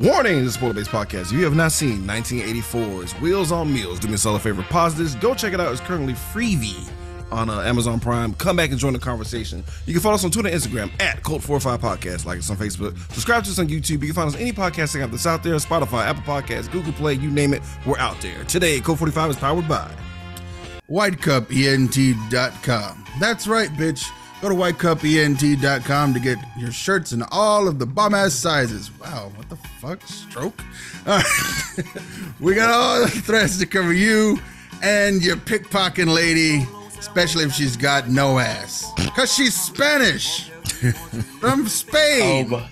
Warning, this is Spoiler Based Podcast. If you have not seen 1984's Wheels on Meals, do me a solid favor, pause this, go check it out. It's currently freebie on uh, Amazon Prime. Come back and join the conversation. You can follow us on Twitter and Instagram at Cult45 Podcast, like us on Facebook. Subscribe to us on YouTube. You can find us any podcasting app that's out there Spotify, Apple Podcasts, Google Play, you name it, we're out there. Today, Cult45 is powered by WhiteCupENT.com. That's right, bitch. Go to whitecupent.com to get your shirts in all of the bomb ass sizes. Wow, what the fuck? Stroke? All right. we got all the threads to cover you and your pickpocketing lady, especially if she's got no ass. Because she's Spanish from Spain. Oh,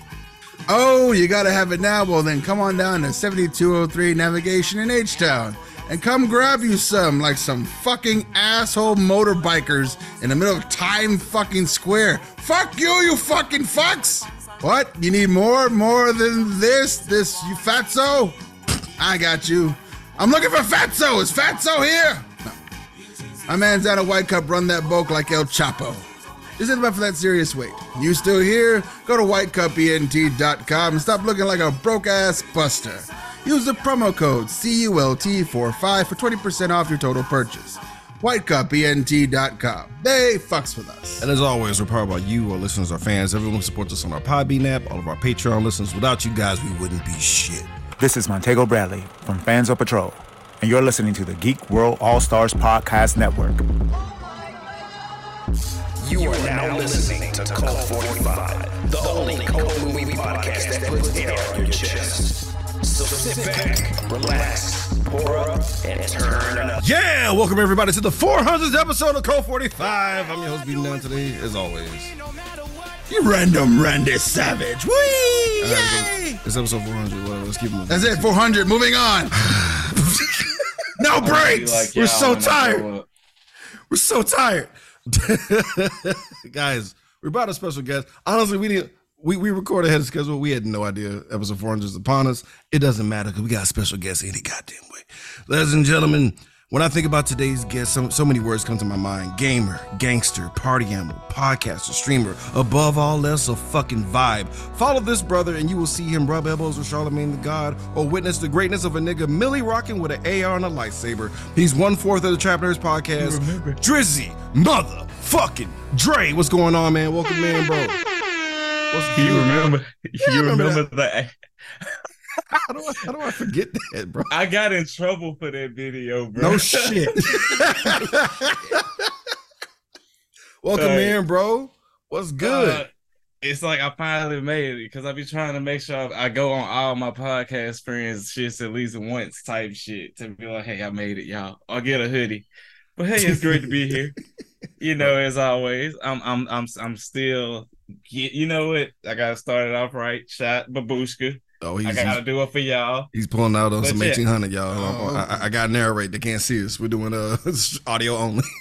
Oh, you gotta have it now? Well, then come on down to 7203 Navigation in H Town and come grab you some, like some fucking asshole motorbikers in the middle of Time fucking Square. Fuck you, you fucking fucks! What? You need more? More than this? This, you fatso? I got you. I'm looking for fatso! Is fatso here? No. My man's out of White Cup, run that boat like El Chapo. Isn't about for that serious weight. You still here? Go to whitecupent.com and stop looking like a broke ass buster. Use the promo code CULT45 for 20% off your total purchase. Whitecupent.com. They fucks with us. And as always, we're powered by you, our listeners, our fans, everyone who supports us on our Podbean app, all of our Patreon listeners. Without you guys, we wouldn't be shit. This is Montego Bradley from Fans of Patrol, and you're listening to the Geek World All Stars Podcast Network. You are now listening to Cult 45, the only cult movie podcast that puts air on your chest. So sit back, relax, pour up, and turn up. Yeah, welcome everybody to the 400th episode of Cult 45. I'm your host, Beating Down today, as always. You random Randy Savage. Whee! All right, Yay! It's episode 400. Whatever, let's keep moving. That's it, 400. Moving on. no breaks. We're so tired. We're so tired. Guys, we brought a special guest. Honestly, we didn't. We, we recorded ahead of schedule. We had no idea episode 400 is upon us. It doesn't matter because we got a special guest any goddamn way. Ladies and gentlemen, when I think about today's guest, so, so many words come to my mind gamer, gangster, party animal, podcaster, streamer, above all else, a fucking vibe. Follow this brother and you will see him rub elbows with Charlemagne the God or witness the greatness of a nigga Millie rocking with an AR and a lightsaber. He's one fourth of the Trap Nerds podcast. Drizzy, motherfucking Dre. What's going on, man? Welcome, man, bro. What's You remember? You remember remember that? How do I, how do I forget that, bro? I got in trouble for that video, bro. No shit. Welcome in, bro. What's good? Uh, it's like I finally made it because I be trying to make sure I go on all my podcast friends shits at least once type shit to be like, hey, I made it, y'all. I'll get a hoodie. But hey, it's great to be here. You know, as always, I'm I'm I'm I'm still get you know what? I gotta start it off right. Shot babushka. oh, I he's, gotta he's do it for y'all. he's pulling out on But some yeah. eighteen hundred, y'all. Oh. I, I, I got narrate. They can't see us. We're doing uh audio only.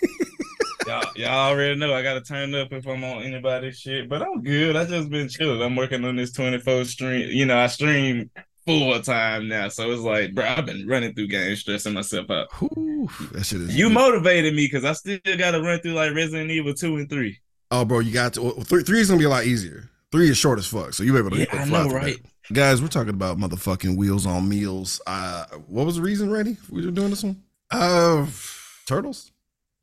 Y'all, y'all already know I gotta turn up if I'm on anybody's shit, but I'm good. I just been chilling. I'm working on this 24 stream. You know, I stream full time now, so it's like, bro, I've been running through games, stressing myself out. Whew, that shit is. You motivated me because I still gotta run through like Resident Evil two and three. Oh, bro, you got to. Well, three, three is gonna be a lot easier. Three is short as fuck, so you're able to. Get it. Yeah, to I know, right? that. Guys, we're talking about motherfucking wheels on meals. Uh, what was the reason, Randy? We were doing this one. Uh, Turtles.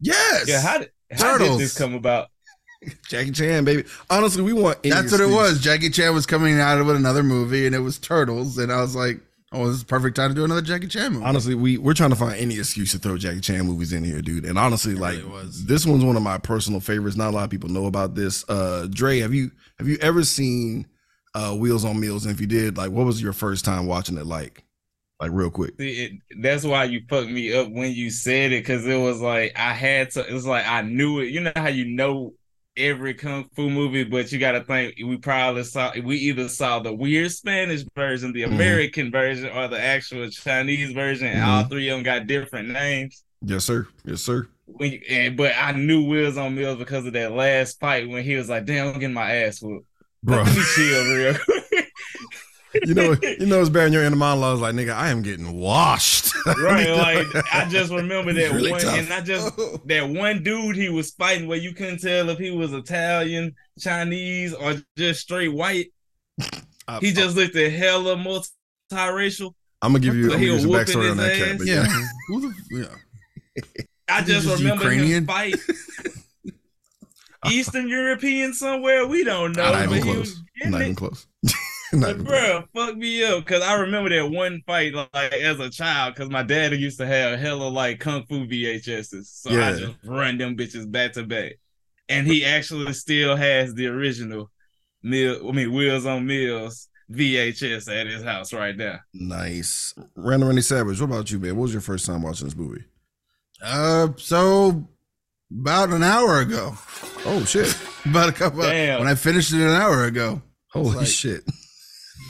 yes. Yeah, how did how did this come about? Jackie Chan, baby. Honestly, we want. any That's what it was. Jackie Chan was coming out with another movie, and it was Turtles, and I was like, "Oh, this is the perfect time to do another Jackie Chan movie." Honestly, we we're trying to find any excuse to throw Jackie Chan movies in here, dude. And honestly, like really was. this one's one of my personal favorites. Not a lot of people know about this. Uh Dre, have you have you ever seen uh Wheels on Meals? And if you did, like what was your first time watching it like? Like real quick. See, it, that's why you fucked me up when you said it because it was like I had to. It was like I knew it. You know how you know every kung fu movie, but you got to think we probably saw. We either saw the weird Spanish version, the Mhm. American version, or the actual Chinese version. and All three of them got different names. Yes, sir. Yes, sir. When you, and but I knew Wills on Mills because of that last fight when he was like, "Damn, I'm getting my ass whooped." Bro. Chill real. You know you know it's bad in your inner monologues like nigga, I am getting washed. right? Like I just remember that really one, tough. and I just that one dude he was fighting where you couldn't tell if he was Italian, Chinese, or just straight white. I- He just looked at hella multi multiracial. I'm gonna give you, I'm gonna He give you some was backstory on that cat. But Yeah. yeah. Who the yeah. I just remember Ukrainian? him fight Eastern European somewhere. We don't know. not but even he close. was Not even close. Not But even close. bro, fuck me up because I remember that one fight like as a child because my dad used to have hella like kung fu VHSs, so I just run them bitches back to back, and he actually still has the original Mill, I mean Wheels on Mills VHS at his house right now. Nice. Random Randy Savage, what about you, man? What was your first time watching this movie? Uh, so about an hour ago, Oh shit. about a couple. Damn. When I finished it an hour ago. Holy like- shit.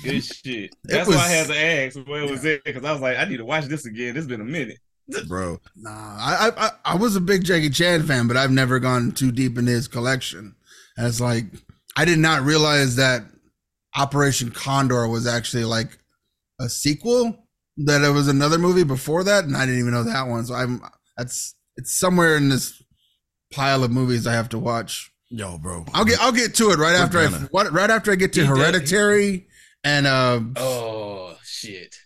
Good shit. That's why I had to ask where was it because I was like, I need to watch this again. It's been a minute. Bro. Nah, I, I I- I was a big Jackie Chan fan, but I've never gone too deep in his collection. As like I did not realize that Operation Condor was actually like a sequel. That it was another movie before that, and I didn't even know that one. So I'm that's it's somewhere in this pile of movies I have to watch. Yo, bro. I'll get I'll get to it right We're after I gonna. what right after I get to He does- Hereditary and uh Oh shit.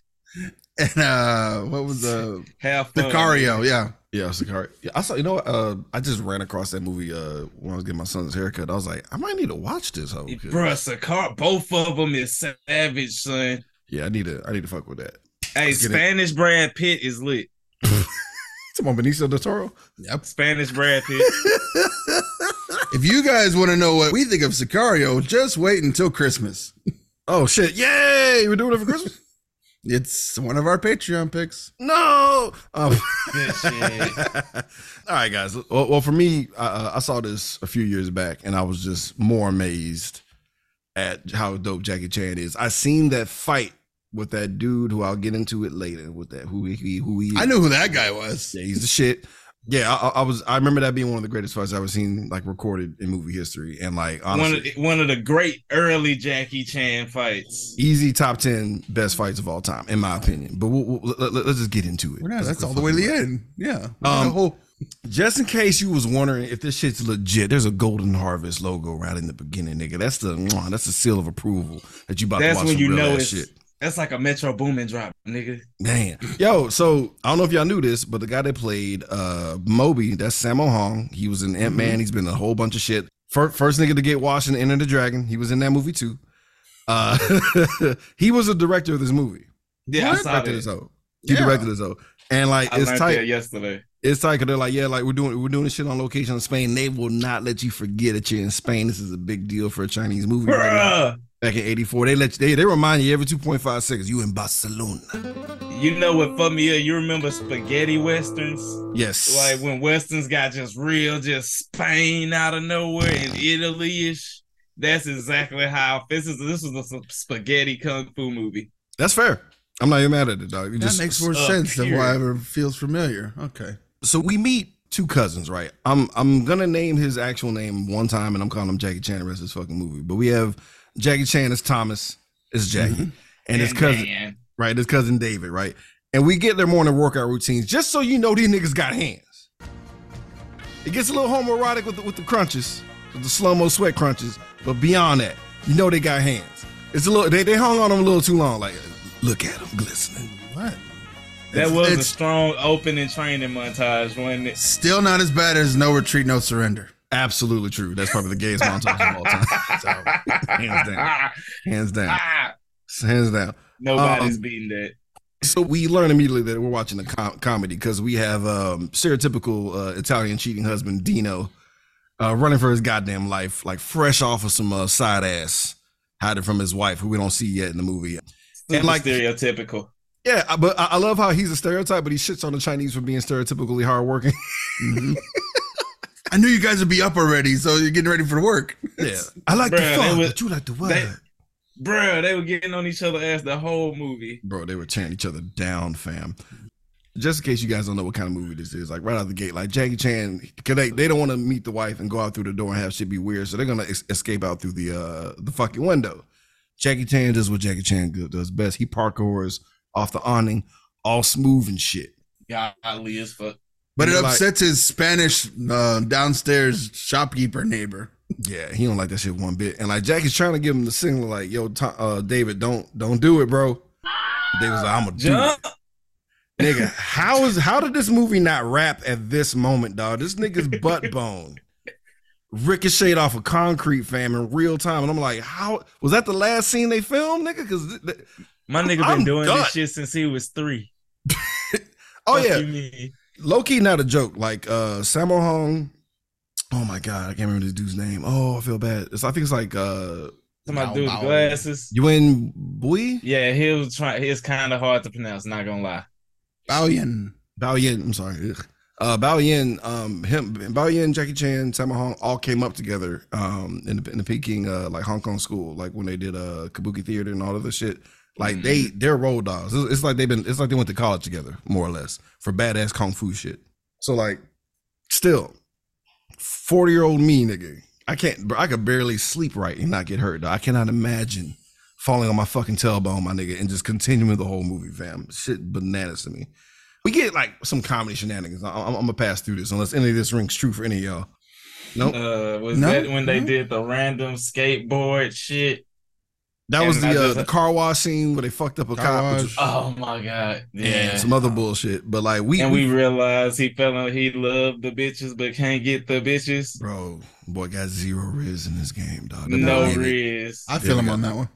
and uh what was the Have fun. Sicario? Yeah, Yeah, Sicario. Yeah, I saw. You know, what? uh, I just ran across that movie uh, when I was getting my son's haircut. I was like, I might need to watch this. Hoe. Bruh, Sicario. both of them is savage, son. Yeah, I need to. I need to fuck with that. Hey, Let's it. Spanish Brad Pitt is lit. Come on, Benicio del Toro. yep. Spanish Brad Pitt. If you guys want to know what we think of Sicario, just wait until Christmas. Oh shit! Yay! We're doing it for Christmas. It's one of our Patreon picks. no. Um, shit. all right, guys. Well, well for me, uh, I saw this a few years back, and I was just more amazed at how dope Jackie Chan is. I seen that fight with that dude who I'll get into it later with that who he who he. Is. I knew who that guy was. Yeah, he's the shit. Yeah, I, I- I was. I remember that being one of the greatest fights I've ever seen, like recorded in movie history, and like one of the, one of the great early Jackie Chan fights. easy top ten best fights of all time, in my opinion. But we'll, we'll, let, us just get into it. We're not, that's all the way to the end. Yeah. Um, whole- Just in case you was wondering if this shit's legit, there's a Golden Harvest logo right in the beginning, nigga. That's the that's the seal of approval that you about That's to watch when some you real know ass it's shit. That's like a Metro Boomin drop, nigga. Man, yo, so I don't know if y'all knew this, but the guy that played uh Moby, that's Sammo Hung. He was in Ant Man. Mm-hmm. He's been in a whole bunch of shit. First, first nigga to get washed in Enter the Dragon. He was in that movie too. Uh, he was a director of this movie. Yeah, I He saw directed that. this hoe. He Yeah. directed this hoe. And like I it's tight. yesterday. It's tight because they're like, yeah, like we're doing we're doing this shit on location in Spain. They will not let you forget that you're in Spain. This is a big deal for a Chinese movie right now. Bruh, Back in '84, they let you, they they remind you every 2.5 seconds you in Barcelona. you know what fucked me up? You remember spaghetti westerns? Yes, Like when westerns got just real, just Spain out of nowhere and Italy ish. That's exactly how this is. This was a spaghetti kung fu movie. that's fair. I'm not even mad at it, dog. You that just makes more sense than period. why it feels familiar. Okay. so we meet two cousins, right? I'm I'm gonna name his actual name one time, and I'm calling him Jackie Chan the rest of this fucking movie. But we have Jackie Chan as Thomas, as Jackie, mm-hmm. and his cousin, Man. right? His cousin David, right? And we get their morning workout routines, just so you know these niggas got hands. It gets a little homoerotic with the, with the crunches, with the slow mo sweat crunches, but beyond that, you know they got hands. It's a little they, they hung on them a little too long. Like, look at them glistening. What? That It's- was a strong opening training montage, wasn't it? still not as bad as No Retreat, No Surrender. Absolutely true. That's probably the gayest montage of all time. So, hands down, hands down, Ah, hands down. Nobody's Um, beating that. So we learn immediately that we're watching a com- comedy because we have um, stereotypical uh, Italian cheating husband Dino uh, running for his goddamn life, like fresh off of some uh, side ass, hiding from his wife, who we don't see yet in the movie. Super like- stereotypical. Yeah, but I I love how he's a stereotype, but he shits on the Chinese for being stereotypically hardworking. I knew you guys would be up already, so you're getting ready for work. yeah, I like Bruh, the they fun, was- but you like the word. they- Bruh, they were getting on each other ass the whole movie. Bro, they were tearing each other down, fam. Just in case you guys don't know what kind of movie this is, like right out the gate, like Jackie Chan, cause they, they don't want to meet the wife and go out through the door and have shit be weird, so they're gonna es- escape out through the uh the fucking window. Jackie Chan does what Jackie Chan does best. He parkours off the awning, all smooth and shit. Golly as fuck. But it Like- upsets his Spanish uh, downstairs shopkeeper neighbor. Yeah, he don't like that shit one bit. And like Jackie's trying to give him the signal, like, "Yo, Tom, uh, David, don't don't do it, bro. They was like, I'm gonna do Jump. it. Nigga, how is how did this movie not wrap at this moment, dog? This nigga's butt bone ricocheted off a concrete fam in real time. And I'm like, how was that the last scene they filmed, nigga? Cause th- th- My nigga been I'm doing done. this shit since he was three. oh Fuck yeah, you mean? low key not a joke. Like uh Sammo Hung. Oh my god, I can't remember this dude's name. Oh, I feel bad. It's, I think it's like uh Somebody Bow, do with bow. the glasses. Yuen Biao? Yeah, he was trying. It's kind of hard to pronounce. Not gonna lie. Baoyan. Bao Yin, I'm sorry. Ugh. Uh, Bao Yin, um, him, Bao Yin, Jackie Chan, Sammo Hung all came up together um, in, the, in the Peking, uh, like Hong Kong school, like when they did uh, Kabuki theater and all of this shit. Like they, they're road dogs. It's, it's like they've been, it's like they went to college together, more or less, for badass kung fu shit. So like, still, forty year old me, nigga, I can't, I could barely sleep right and not get hurt. Dog. I cannot imagine falling on my fucking tailbone, my nigga, and just continuing the whole movie, fam. Shit bananas to me. We get like some comedy shenanigans. I- I'm, I'm gonna pass through this unless any of this rings true for any of y'all. Nope. Uh, was that when they did the random skateboard shit? That was the uh, the car wash scene where they fucked up a Car cop wash. was- Oh my god! and Yeah. some other bullshit. But like we, and we realized he fell in, he loved the bitches but can't get the bitches. bro, boy got zero riz in this game, dog. That No boy it. riz. I feel we him on that one.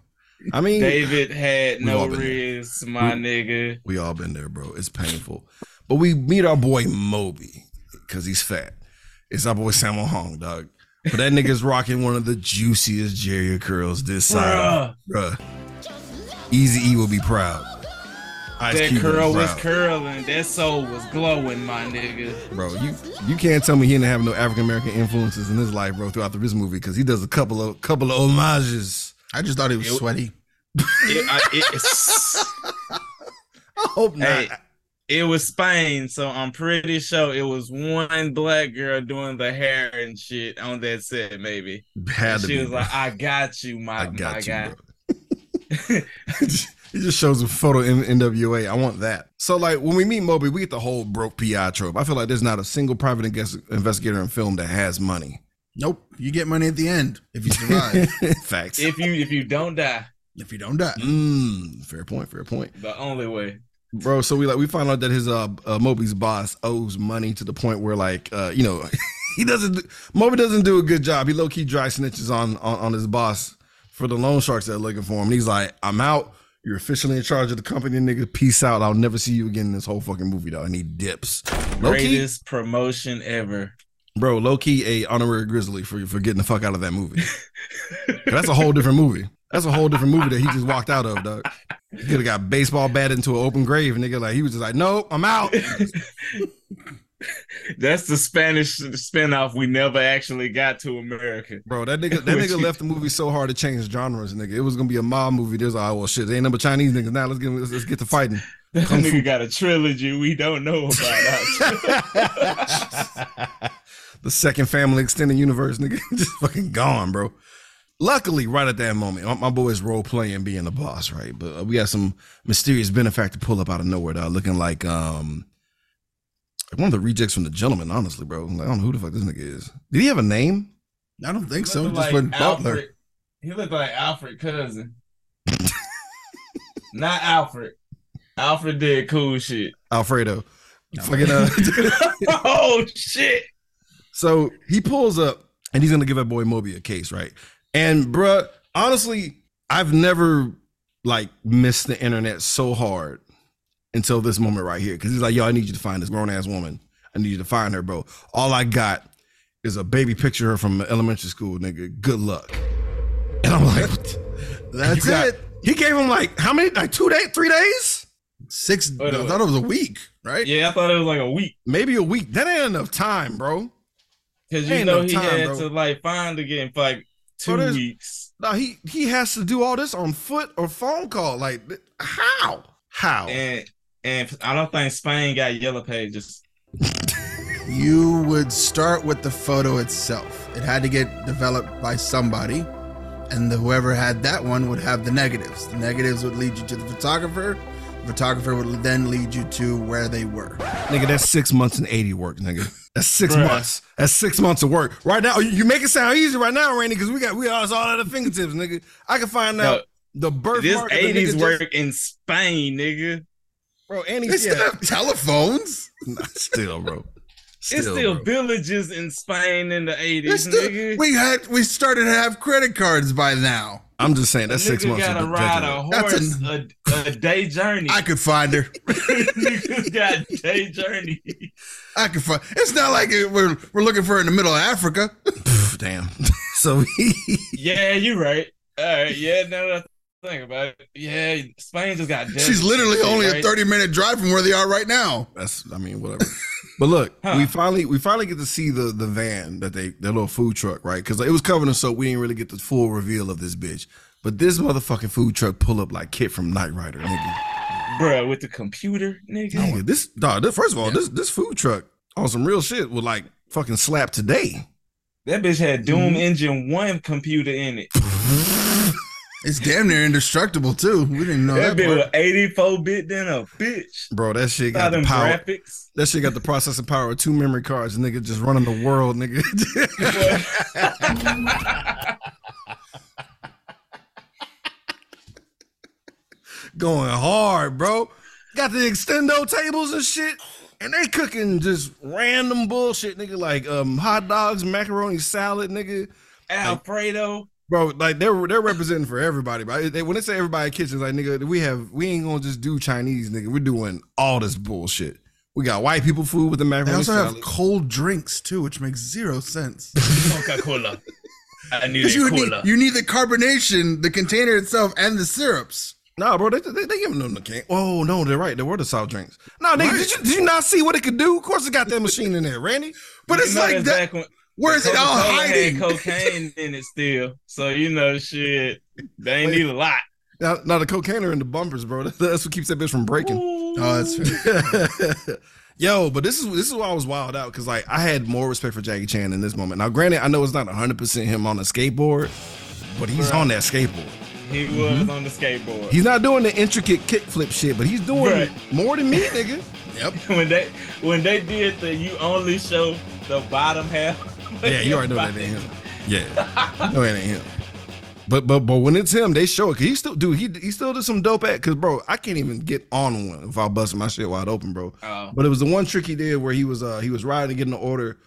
I mean, David had no been there. riz, my nigga. we all been there, bro. It's painful. But we meet our boy Moby because he's fat. It's our boy Samuel Hong, dog. But that nigga's rocking one of the juiciest Jerry curls this side, Bruh, bruh. Easy E will be proud. Ice that Cube will curl was proud. curling. That soul was glowing, my nigga. bro. You you can't tell me he didn't have no African American influences in his life, bro, throughout this movie because he does a couple of couple of homages. I just thought he was It- sweaty. It, I, it's, I hope not. hey, it was Spain, so I'm pretty sure it was one black girl doing the hair and shit on that set, maybe. Had she be, was bro. like, "I got you, my I got my you, guy." bro. he just shows a photo in NWA. I want that. So like when we meet Moby, we get the whole broke PI trope. I feel like there's not a single private invest- investigator in film that has money. Nope. You get money at the end if you survive. Facts. If you if you don't die, if you don't die. Mm, fair point. Fair point. the only way. Bro. So we like we found out that his uh, uh Moby's boss owes money to the point where like uh you know he doesn't do- Moby doesn't do a good job. He low key dry snitches on, on on his boss for the loan sharks that are looking for him. And he's like, I'm out. You're officially in charge of the company, nigga. Peace out. I'll never see you again in this whole fucking movie, dog. And he dips. Low key, Greatest promotion ever. bro. Low key, a honorary grizzly for for getting the fuck out of that movie. That's a whole different movie. That's a whole different movie that he just walked out of, dog. He could have got baseball bat into an open grave, and nigga. Like he was just like, nope, I'm out. That's the Spanish spinoff we never actually got to America. Bro, that nigga, that nigga left the movie so hard to change genres, nigga. It was gonna be a mob movie. There's like, oh well, shit, they ain't number Chinese niggas now. Let's get let's, let's get to fighting. That Kung Fu. nigga got a trilogy we don't know about. the second family extended universe, nigga, just fucking gone, bro. Luckily, right at that moment, my, my boy's role playing being the boss, right? But uh, we got some mysterious benefactor pull up out of nowhere, dog, looking like um one of the rejects from the gentleman, honestly, bro. Like, I don't know who the fuck this nigga is. Did he have a name? I don't think so. Just like Butler. Alfred- He looked like Alfred cousin. Not Alfred. Alfred did cool shit. Alfredo. Fucking uh oh shit. So he pulls up and he's gonna give that boy Moby a case, right? And bruh, honestly, I've never like missed the internet so hard until this moment right here. Cause he's like, yo, I need you to find this grown ass woman. I need you to find her, bro. All I got is a baby picture of her from elementary school, nigga. Good luck. And I'm like, what the- That's got- it. He gave him like how many? Like two days, three days? Six. Wait, I wait. thought it was a week, right? Yeah, I thought it was like a week. Maybe a week. That ain't enough time, bro. Cause you Ain't know no he time, had bro. to like find again for like two Bro, weeks. No, he he has to do all this on foot or phone call. Like how? How? And and I don't think Spain got yellow pages. You would start with the photo itself. It had to get developed by somebody, and the, whoever had that one would have the negatives. The negatives would lead you to the photographer. The photographer would then lead you to where they were. nigga, that's six months and 80 work, nigga. That's six Bruh. months. That's six months of work. Right now, you- you make it sound easy right now, Randy, because we got we got us all at the fingertips, nigga. I can find No, out The birthmark. This of the eighties nigga work just- in Spain, nigga. bro. And They he's still yeah, have telephones. Nah, still, bro. It's still bro. villages in Spain in the eighties, still- nigga. we had we started to have credit cards by now. I'm just saying that's six nigga months. gotta of ride vegetable. a That's horse a, a day journey. I could find her. Niggas got day journey. I could find. It's not like it, we're we're looking for her in the middle of Africa. Pff, Damn. so he, Yeah, you're right. All right, yeah, now that I think about it, yeah, Spain just got. She's literally shit, only a thirty minute drive from where they are right now. that's I mean whatever. But look, Huh. we finally we finally get to see the the van that they their little food truck right because it was covered in soap. We didn't really get the full reveal of this bitch. But this motherfucking food truck pull up like KITT from Knight Rider, nigga. Bruh, with the computer, nigga. Nigga, this dog. This, first of all, this this food truck on some real shit would like fucking slap today. That bitch had Doom Mhm. Engine One computer in it. It's damn near indestructible too. We didn't know that that. bitch was 84 bit than a bitch. Bro, that shit got the power. graphics. That shit got the processing power of two memory cards. Nigga just running the world, nigga. Going hard, bro. Got the extendo tables and shit. And they cooking just random bullshit, nigga, like um hot dogs, macaroni salad, nigga. Alfredo. Bro, like they're they're representing for everybody. But they, when they say everybody kitchens, like nigga, we have we ain't gonna just do Chinese, nigga. We're doing all this bullshit. We got white people food with the They macaroni also salad. have cold drinks too, which makes zero sense. Coca Cola. I need Because a you need cola. you need the carbonation, the container itself, and the syrups. Nah, bro, they, they, they giving them the can. Oh no, they're right. They were the soft drinks. No, nigga, Right. did you did you not see what it could do? Of course, it got that machine in there, Randy. But You it's know like that's that. back when- Where is it all Coca-Cola hiding? Had cocaine in it still, so you know, shit. They ain't need a lot. Now, now the cocaine are in the bumpers, bro. That's what keeps that bitch from breaking. Oh, that's fair. Yo, but this is this is why I was wild out because like I had more respect for Jackie Chan in this moment. Now, granted, I know it's not 100 percent him on a skateboard, but he's Bruh. on that skateboard. He was Mm-hmm. on the skateboard. He's not doing the intricate kickflip shit, but he's doing Right. more than me, nigga. Yep. when they when they did the you only show the bottom half. Yeah, you already know that ain't him. Yeah, no, it ain't him. But but but when it's him, they show it. Cause he still do he he still did some dope act. Cause bro, I can't even get on one if I bust my shit wide open, bro. Oh. But it was the one trick he did where he was uh he was riding and getting the order,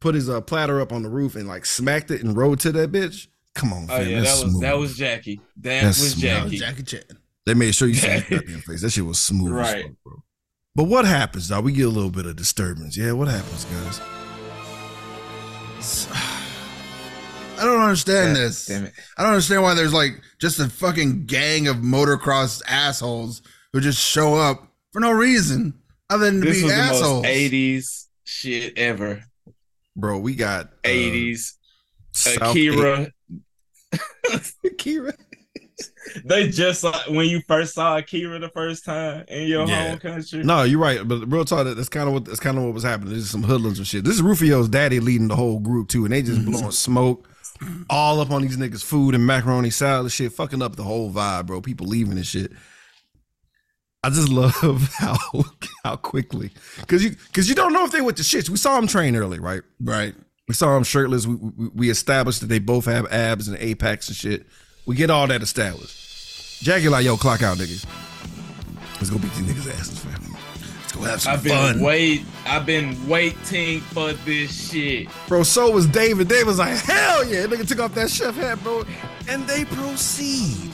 put his uh platter up on the roof and like smacked it and rode to that bitch. Come on, Oh yeah, that was smooth. that was Jackie. That That's was smooth. Jackie. Jackie Chan. They made sure you saw his goddamn face. That shit was smooth, as Right. fuck, bro. But what happens, dog? We get a little bit of disturbance. Yeah, what happens, guys? I don't understand God this. Damn it. I don't understand why there's like just a fucking gang of motocross assholes who just show up for no reason other than to This be was the assholes. most '80s shit ever. Bro, we got uh, '80s. South Akira. Akira. They just saw when you first saw Akira the first time in your Yeah. home country. No, you're right. But real talk, that's kind of what that's kind of what was happening. There's some hoodlums and shit. This is Rufio's daddy leading the whole group too, and they just mm-hmm. blowing smoke all up on these niggas' food and macaroni salad and shit, fucking up the whole vibe, bro. People leaving and shit. I just love how how quickly because you because you don't know if they went to shits. We saw them train early, right? Right. We saw them shirtless. We, we, we established that they both have abs and apex and shit. We get all that established. Jackie like, yo, clock out, niggas. Let's go beat these niggas' asses, fam. Let's go have some I've been fun. wait. I've been waiting for this shit. Bro, so was David. David was like, hell yeah. Nigga took off that chef hat, bro. And they proceed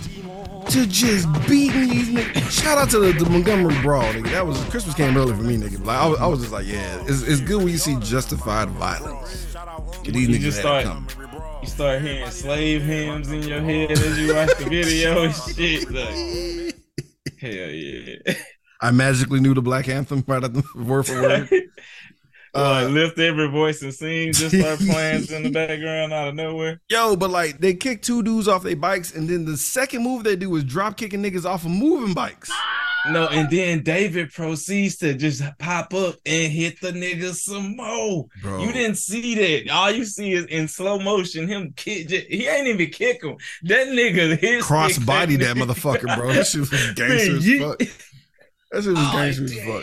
to just beating these niggas. Shout out to the, the Montgomery Brawl, nigga. That was Christmas came early for me, nigga. Like I was, I was just like, yeah, it's, it's good when you see justified violence. These You niggas just start. You start hearing slave hymns in your head as you watch the video and shit. Like, hell yeah. I magically knew the Black Anthem right at the word for word. like Uh, lift every voice and sing, just start playing in the background out of nowhere. yo, but like they kick two dudes off their bikes, and then the second move they do is drop kicking niggas off of moving bikes. No, and then David proceeds to just pop up and hit the nigga some more. Bro. You didn't see that. All you see is in slow motion him kick. j- He ain't even kick him. That nigga his Cross body that nigga. motherfucker, bro. That shit was gangster as fuck. That shit was Oh, gangster as fuck.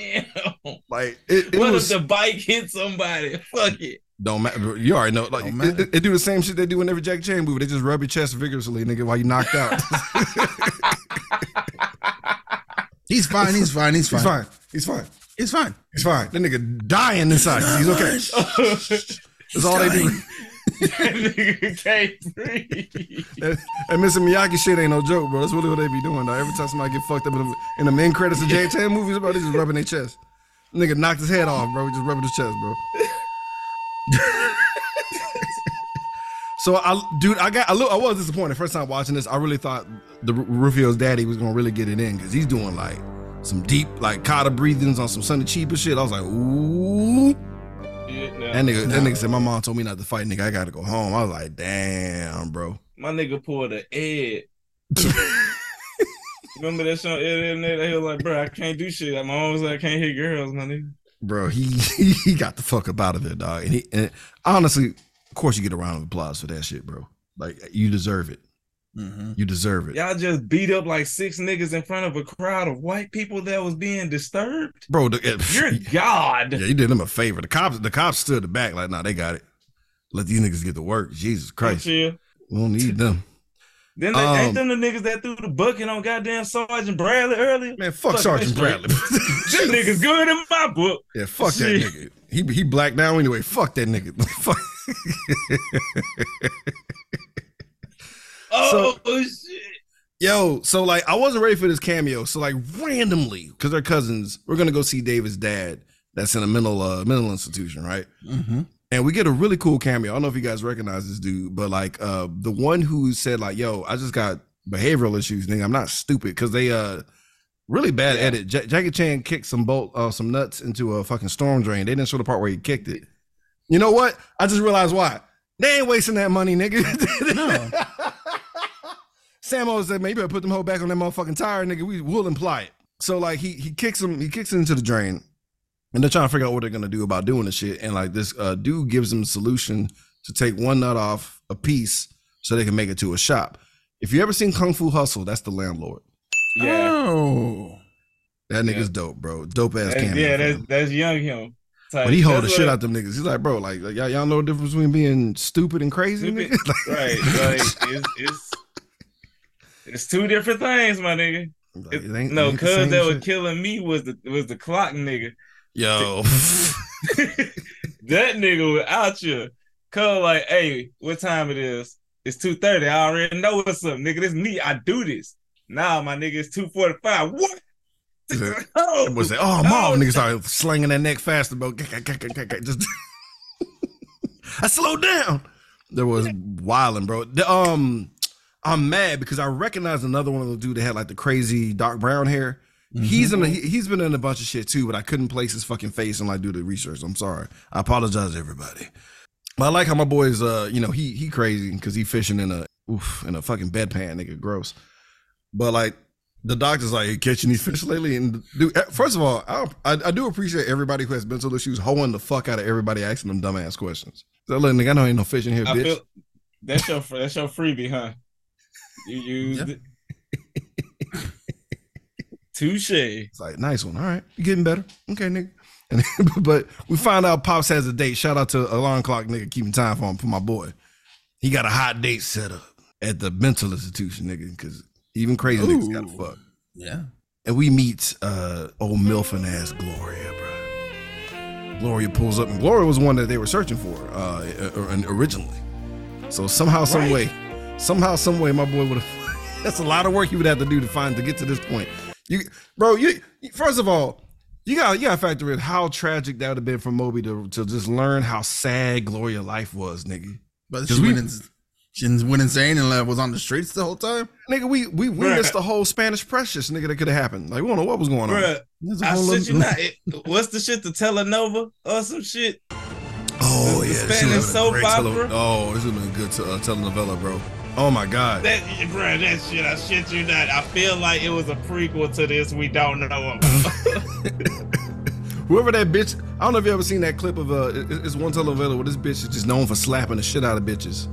damn. Like it, it What was if the bike hit somebody? Fuck it. don't matter. You already know. Like it, it- they do the same shit they do in every Jackie Chan movie. They just rub your chest vigorously, nigga, while you knocked out. He's fine. He's fine. He's fine. He's fine. He's fine. He's fine. He's fine. That nigga dying inside. He's okay. That's all they do. that nigga can't breathe. And, and Mr. Miyagi shit ain't no joke, bro. That's really what they be doing, though. Every time somebody get fucked up in the, in the main credits of Jay Chan movies, bro, they just rubbing their chest. Nigga knocked his head off, bro. He just rubbing his chest, bro. so I, dude, I got, I, look, I was disappointed first time watching this. I really thought the Rufio's daddy was gonna really get it in because he's doing like some deep, like kata breathings on some Sonny Chiba shit. I was like, ooh. Yeah, no. That nigga, that nigga said, my mom told me not to fight, nigga. I gotta go home. I was like, damn, bro. My nigga pulled a Ed. Remember that show Ed in there? He was like, bro, I can't do shit. My mom was like, I can't hit girls, my nigga. bro. He he got the fuck up out of there, dog. And he and honestly, of course, you get a round of applause for that shit, bro. Like you deserve it. Mm-hmm. You deserve it, Y'all just beat up like six niggas in front of a crowd of white people that was being disturbed. bro. The, it- You're God. yeah, you did them a favor. The cops, the cops stood the back like, nah, they got it. Let these niggas get to work. Jesus Christ, we don't need them. Then they, Um, ain't them the niggas that threw the bucket on goddamn Sergeant Bradley earlier? Man, fuck Fuck Sergeant Bradley. Them niggas good in my book. yeah, fuck that nigga. He he black now anyway. Fuck that nigga. Fuck. Oh, shit. Yo, so like I wasn't ready for this cameo. So like randomly, because they're cousins, we're gonna go see David's dad. That's in a mental uh mental institution, right? Mm-hmm. And we get a really cool cameo. I don't know if you guys recognize this dude, but like uh the one who said like, "Yo, I just got behavioral issues, nigga. I'm not stupid." Because they uh really bad Yeah. edit. Ja- Jackie Chan kicked some bolt uh some nuts into a fucking storm drain. They didn't show the part where he kicked it. You know what? I just realized why. They ain't wasting that money, nigga. No. Sammo said, "Man, you better put them hoe back on that motherfucking tire, nigga. We will imply it." So like he he kicks him, he kicks it into the drain, and they're trying to figure out what they're gonna do about doing the shit. And like this uh, dude gives them a solution to take one nut off a piece so they can make it to a shop. If you ever seen Kung Fu Hustle, that's the landlord. Yeah. Oh. That nigga's Yeah. dope, bro. Dope ass That's- cameo. yeah, that's that's young him. Type. But he hold the shit out them niggas. He's like, bro, like, like, y'all, y'all know the difference between being stupid and crazy, Stupid- nigga? Like- Right. Like it's it's it's two different things, my nigga. Like, It- ain't- no, it ain't the cuz that was killing me was the was the clock nigga. Yo. that nigga was out here. Cuz like, hey, what time it is? It's 2:30. I already know what's up, nigga. This me. I do this. Nah, my nigga, it's 2:45. What? Oh, That boy say, "Oh, mom!" Nigga started slinging that neck faster, bro. Just, I slowed down. There was wilding, bro. The, um, I'm mad because I recognized another one of the dude that had like the crazy dark brown hair. He's in. A, he, he's been in a bunch of shit too, but I couldn't place his fucking face and like do the research. I'm sorry. I apologize, everybody. But I like how my boy's. Uh, you know, he he crazy because he fishing in a oof in a fucking bedpan, nigga, gross. But like the doctor's like, "You catching these fish lately? And dude, eh, first of all, I, I, I do appreciate everybody who has mental issues hoeing the fuck out of everybody asking them dumbass questions. So, look, nigga, I know ain't no fish in here, I bitch. feel that's your that's your freebie, huh? You used Yeah. it. Touche. it's like, nice one. All right, you getting better. Okay, nigga. And, but we find out Pops has a date. Shout out to alarm clock nigga keeping time for him for my boy. He got a hot date set up at the mental institution, nigga, because even crazy niggas gotta fuck. Yeah. And we meet uh old Milfin ass Gloria, bro. Gloria pulls up, and Gloria was one that they were searching for uh originally. So somehow, some Right. way, somehow, some way, my boy would have. That's a lot of work he would have to do to find to get to this point. You, bro, you first of all, you got you got to factor in how tragic that would have been for Moby to to just learn how sad Gloria life was, nigga. But she we- went, she went insane and like, was on the streets the whole time. Nigga, we we we Bruh. missed the whole Spanish precious, nigga. That could have happened. Like we don't know what was going on. Bruh, There's a I whole shit you not. It, what's the shit? The Telenova or some shit? Oh The- the yeah, this Spanish would've soap great tele- oh, this would have been a good te- uh, telenovela, bro. Oh my god. That, bruh, that shit. I shit you not. I feel like it was a prequel to this we don't know about. Whoever that bitch, I don't know if you ever seen that clip of uh, it- it's one telenovela where this bitch is just known for slapping the shit out of bitches.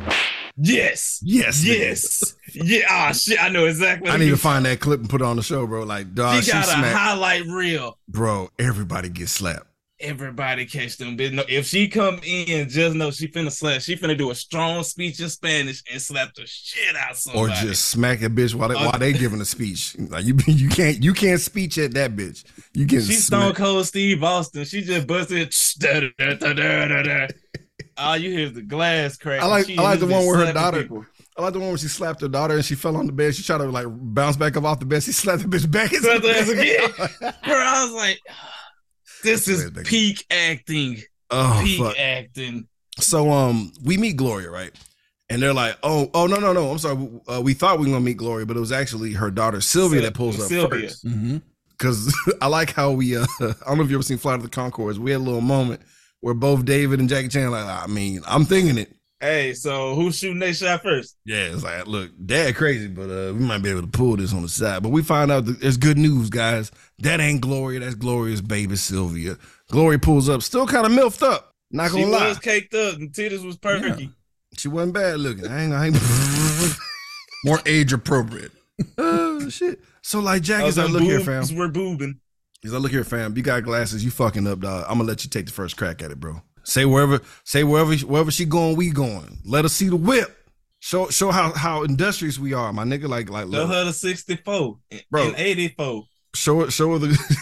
Yes. Yes. Yes. Yeah. Ah, shit. I know exactly. I need to find that clip and put it on the show, bro. Like, dog, She she, got a smacked, highlight reel. bro. Everybody gets slapped. everybody catch them. Bitch. No, if she come in, just know she finna slap. She finna do a strong speech in Spanish and slap the shit out somebody. Or just smack a bitch while they, Uh, while they giving a speech. Like you, you can't you can't speech at that bitch. You can She's Stone Cold Steve Austin. She just busted. da, da, da. All you hear is the glass crack. I like- I like the one where her daughter- people. I like the one where she slapped her daughter and she fell on the bed. She tried to like bounce back up off the bed. She slapped the bitch back. Slapped her ass the again. Bro, I was like, this is peak acting. oh peak fuck. acting. So um, we meet Gloria, right? And they're like, "Oh, oh no, no, no! I'm sorry. Uh, we thought we were gonna meet Gloria, but it was actually her daughter Sylvia that pulls up Sylvia. first. Mm-hmm. Because I like how we, uh, I don't know if you ever seen Flight of the Conchords. We had a little moment where both David and Jackie Chan like, I mean, I'm thinking it. Hey, so who's shooting their shot first? Yeah, it's like, look, dad crazy, but uh, we might be able to pull this on the side. But we find out that there's good news, guys. That ain't Gloria. That's Gloria's baby Sylvia. Gloria pulls up, still kind of milfed up. Not gonna lie, was caked up and titties was perfect. she wasn't bad looking. I ain't, I ain't More age appropriate. oh shit. So like Jackie's like, them look here, fam. We're boobing. He's like, look here, fam. You got glasses. You fucking up, dog. I'm gonna let you take the first crack at it, bro. Say wherever, say wherever, wherever she going, we going. Let her see the whip. Show, show how how industrious we are, my nigga. Like, like, Show look, her the 64 Bro. and 84. show it, show her the,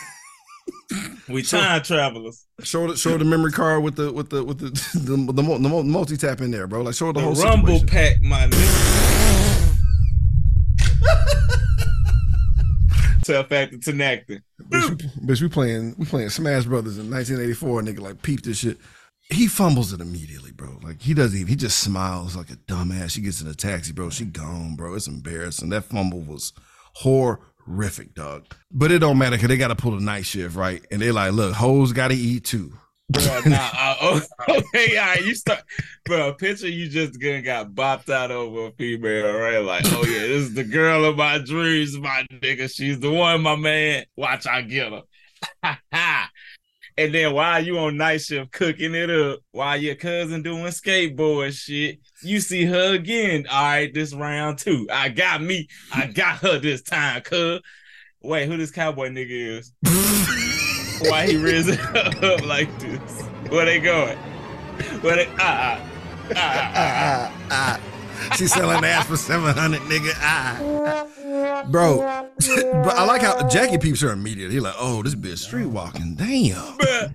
We time travelers. show her, show the memory card with the with the with the the, the, the multi tap in there, bro. Like, show her the, The whole rumble situation. pack, my nigga. Tough acting to acting. Bitch, bitch, we playing, we playing Smash Brothers in 1984. Nigga, like, peep this shit. He fumbles it immediately, bro. Like he doesn't even. He just smiles like a dumbass. She gets in a taxi, bro. She gone, bro. It's embarrassing. That fumble was horrific, dog. But it don't matter because they got to pull the night shift, right? And they like, look, hoes got to eat too. Bro, nah, uh, oh, okay, all right, you start, bro. Picture you just gonna got bopped out over a female, right? Like, oh yeah, this is the girl of my dreams, my nigga. She's the one, my man. Watch, I get her. and then while you on night shift cooking it up, while your cousin doing skateboard shit, you see her again. All right, this round two, I got me. I got her this time, cuz. Wait, who this cowboy nigga is? Why he risen up like this? Where they going? Where they ah ah ah ah? ah. Ah, ah. She selling ass for 700, nigga. Ah. Bro, but I like how Jackie peeps her immediately. He like, oh, this bitch street walking. Damn. Bruh.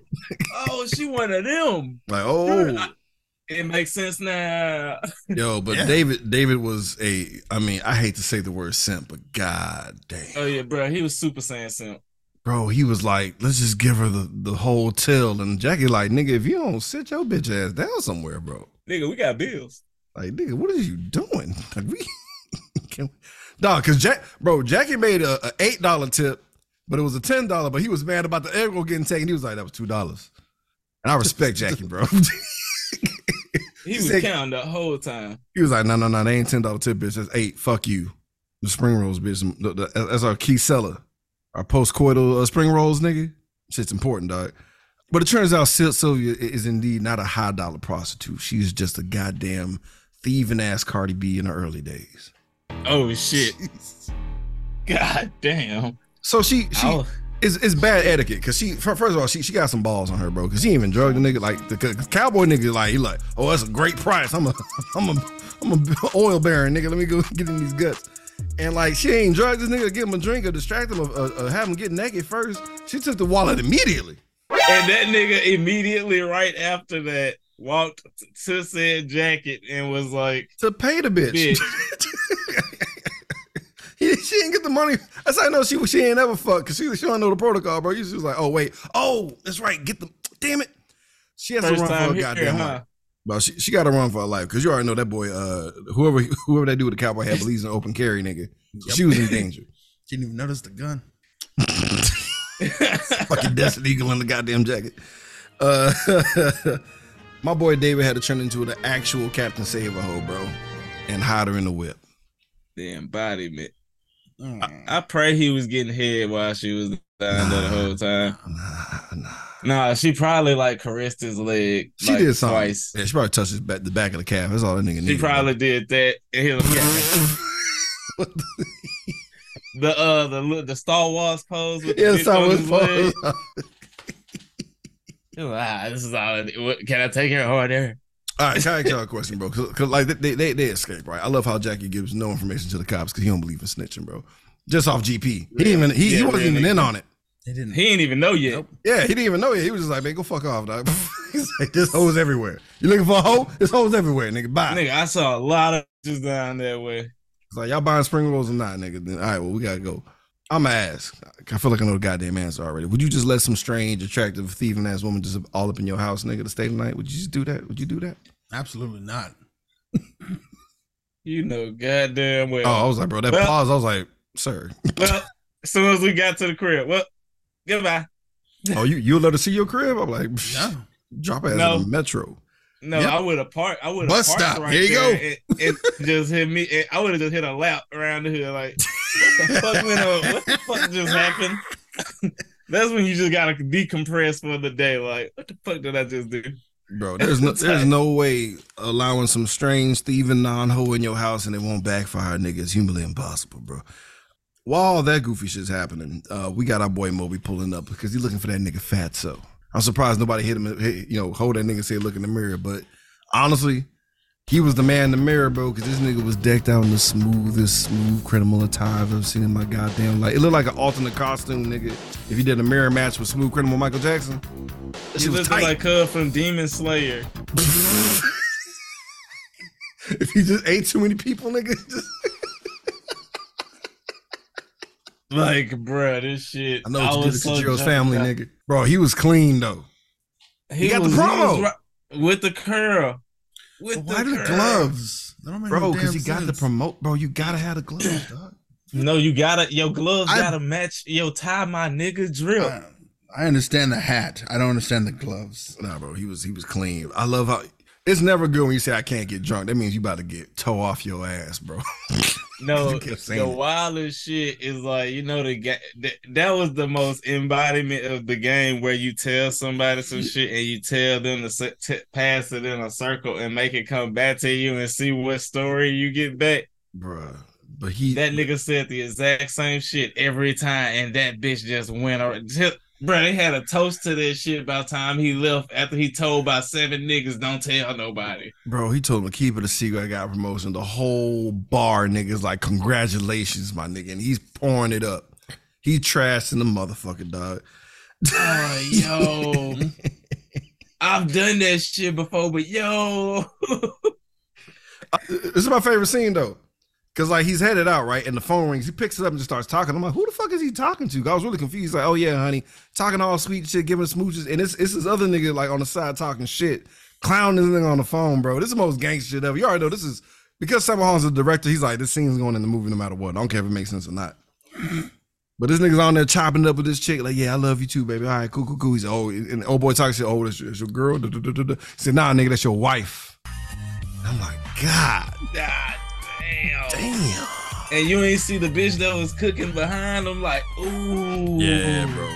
Oh, she one of them. Like, oh. It makes sense now. Yo, but Yeah. David, David was a. I mean, I hate to say the word simp, but god damn, Oh yeah, bro. He was super saiyan simp. Bro, he was like, let's just give her the the whole till, and Jackie like, nigga, if you don't sit your bitch ass down somewhere, bro, Nigga, we got bills. like, nigga, what are you doing? Like, we, can we... dog, cause Jack, bro, Jackie made a, a eight dollar tip, but it was a ten dollar, but he was mad about the egg roll getting taken. He was like, that was two dollars, and I respect Jackie, bro. He was Sick. counting the whole time. He was like, no, no, no, they ain't ten dollar tip, bitch. That's eight. Fuck you. The spring rolls, bitch. That's our key seller. Our post coital uh, spring rolls, nigga. Shit's important, dog. But it turns out Syl- Sylvia is indeed not a high dollar prostitute. She's just a goddamn thieving ass Cardi B in her early days. Oh shit. God damn. So she she Oh. it's, it's bad etiquette because she first of all she she got some balls on her, bro. Because she ain't even drugged the nigga like the cowboy nigga like he like oh that's a great price. I'm a I'm a I'm a oil baron nigga. Let me go get in these guts. And like she ain't drug this nigga give him a drink or distract him or, or, or have him get naked first. She took the wallet immediately. And that nigga immediately right after that walked to said jacket and was like, to pay the bitch. Bitch. He- she didn't get the money. That's how I know she she ain't ever fucked because she she don't know the protocol, bro. She was like, oh wait, oh that's right, get the damn it. She has first to run for her here, huh? Bro, she, she got to run for her life because you already know that boy. Uh, whoever whoever that dude with the cowboy hat believes in open carry, nigga. She was in danger. she Didn't even notice the gun. Fucking Desert Eagle in the goddamn jacket. Uh, my boy David had to turn into the actual Captain Save a hoe, bro, and hide her in the whip. The embodiment. Mm. I pray he was getting head while she was down there the whole time. Nah, nah. Nah, she probably like caressed his leg. She like, did something. twice. Yeah, she probably touched his back, the back of the calf. That's all that nigga did. She needed. probably did that. And he What the- uh the look the Star Wars pose with yeah, the that's bitch how on it his leg. was. Ah, this is all. What, can I take her order? All right, can I ask y'all a question, bro? Because like they, they they escape, right? I love how Jackie gives no information to the cops because he don't believe in snitching, bro. Just off GP, he didn't even he, he wasn't yeah, even in on it. They didn't. He ain't even know yet. Nope. Yeah, he didn't even know yet. He was just like, man, go fuck off, dog. He's like, there's hoes everywhere. You looking for a hoe? There's hoes everywhere, nigga. Bye. Nigga, I saw a lot of just down that way. It's like y'all buying spring rolls or not, nigga. Then all right, well, we gotta go. I'ma ask. I feel like I know the goddamn answer already. Would you just let some strange, attractive, thieving ass woman just all up in your house, nigga, to stay the night? Would you just do that? Would you do that? Absolutely not. You know, goddamn well. Oh, I was like, bro, that Well- pause. I was like, sir. Well, as soon as we got to the crib, well, goodbye. Oh, you you let her see your crib? I'm like, No. drop ass No. in the metro. No, Yep. I would have parked. I would have Bus parked stop. right Here you there go. And, and just hit me. and I would have just hit a lap around the hood. Like, what the fuck went on? What the fuck just happened? That's when you just gotta decompress for the day. Like, what the fuck did I just do? Bro, there's no there's no way allowing some strange thieving non hoe in your house and it won't backfire, nigga. It's humanly impossible, bro. While all that goofy shit's happening, uh, we got our boy Moby pulling up because he's looking for that nigga fat. So I'm surprised nobody hit him, hit, you know, hold that nigga and say look in the mirror. But honestly, he was the man in the mirror, bro, because this nigga was decked out in the smoothest, smooth criminal attire I've ever seen in my goddamn life. It looked like an alternate costume, nigga. If you did a mirror match with smooth criminal Michael Jackson, She looked tight. like her from Demon Slayer. if he just ate too many people, nigga. Just, Like, bruh, this shit. I know what you did to Tanjiro's family, out. nigga. Bro, he was clean though. He, got the was, promo. right- with the curl. With Why the the gloves? That don't make Bro, because damn he got the sense. promote. Bro, you gotta have the gloves, dog. No, you gotta your gloves I- gotta match your tie, my nigga drill. I, I understand the hat. I don't understand the gloves. Nah, bro, he was he was clean. I love how it's never good when you say I can't get drunk. That means you about to get toe off your ass, bro. no, the it. wildest shit is like you know the that, that was the most embodiment of the game where you tell somebody some shit and you tell them to t- pass it in a circle and make it come back to you and see what story you get back. Bruh. But he That nigga said the exact same shit every time, and that bitch just went. Just, bro, they had a toast to this shit by the time he left after he told about seven niggas, don't tell nobody. Bro, he told him to keep it a secret. I got a promotion. The whole bar niggas like, congratulations, my nigga. And he's pouring it up. He trashing the motherfucker, dog. Oh, yo. I've done that shit before, but yo. Uh, this is my favorite scene though. Cause like he's headed out, right? And the phone rings. He picks it up and just starts talking. I'm like, who the fuck is he talking to? I was really confused. He's like, oh yeah, honey, talking all sweet shit, giving smooches. And it's it's this other nigga like on the side talking shit, clowning this nigga on the phone, bro. This is the most gangster shit ever. You already know this is because Sammo Hung's the director. He's like, this scene's going in the movie no matter what. I don't care if it makes sense or not. But this nigga's on there chopping up with this chick, like, yeah, I love you too, baby. All right, cool, cool, cool. He's oh, and the old boy talks shit. Oh, that's your, that's your girl. He said, nah, nigga, that's your wife. I'm like, God God damn. damn. And you ain't see the bitch that was cooking behind him, like, ooh. Yeah, bro.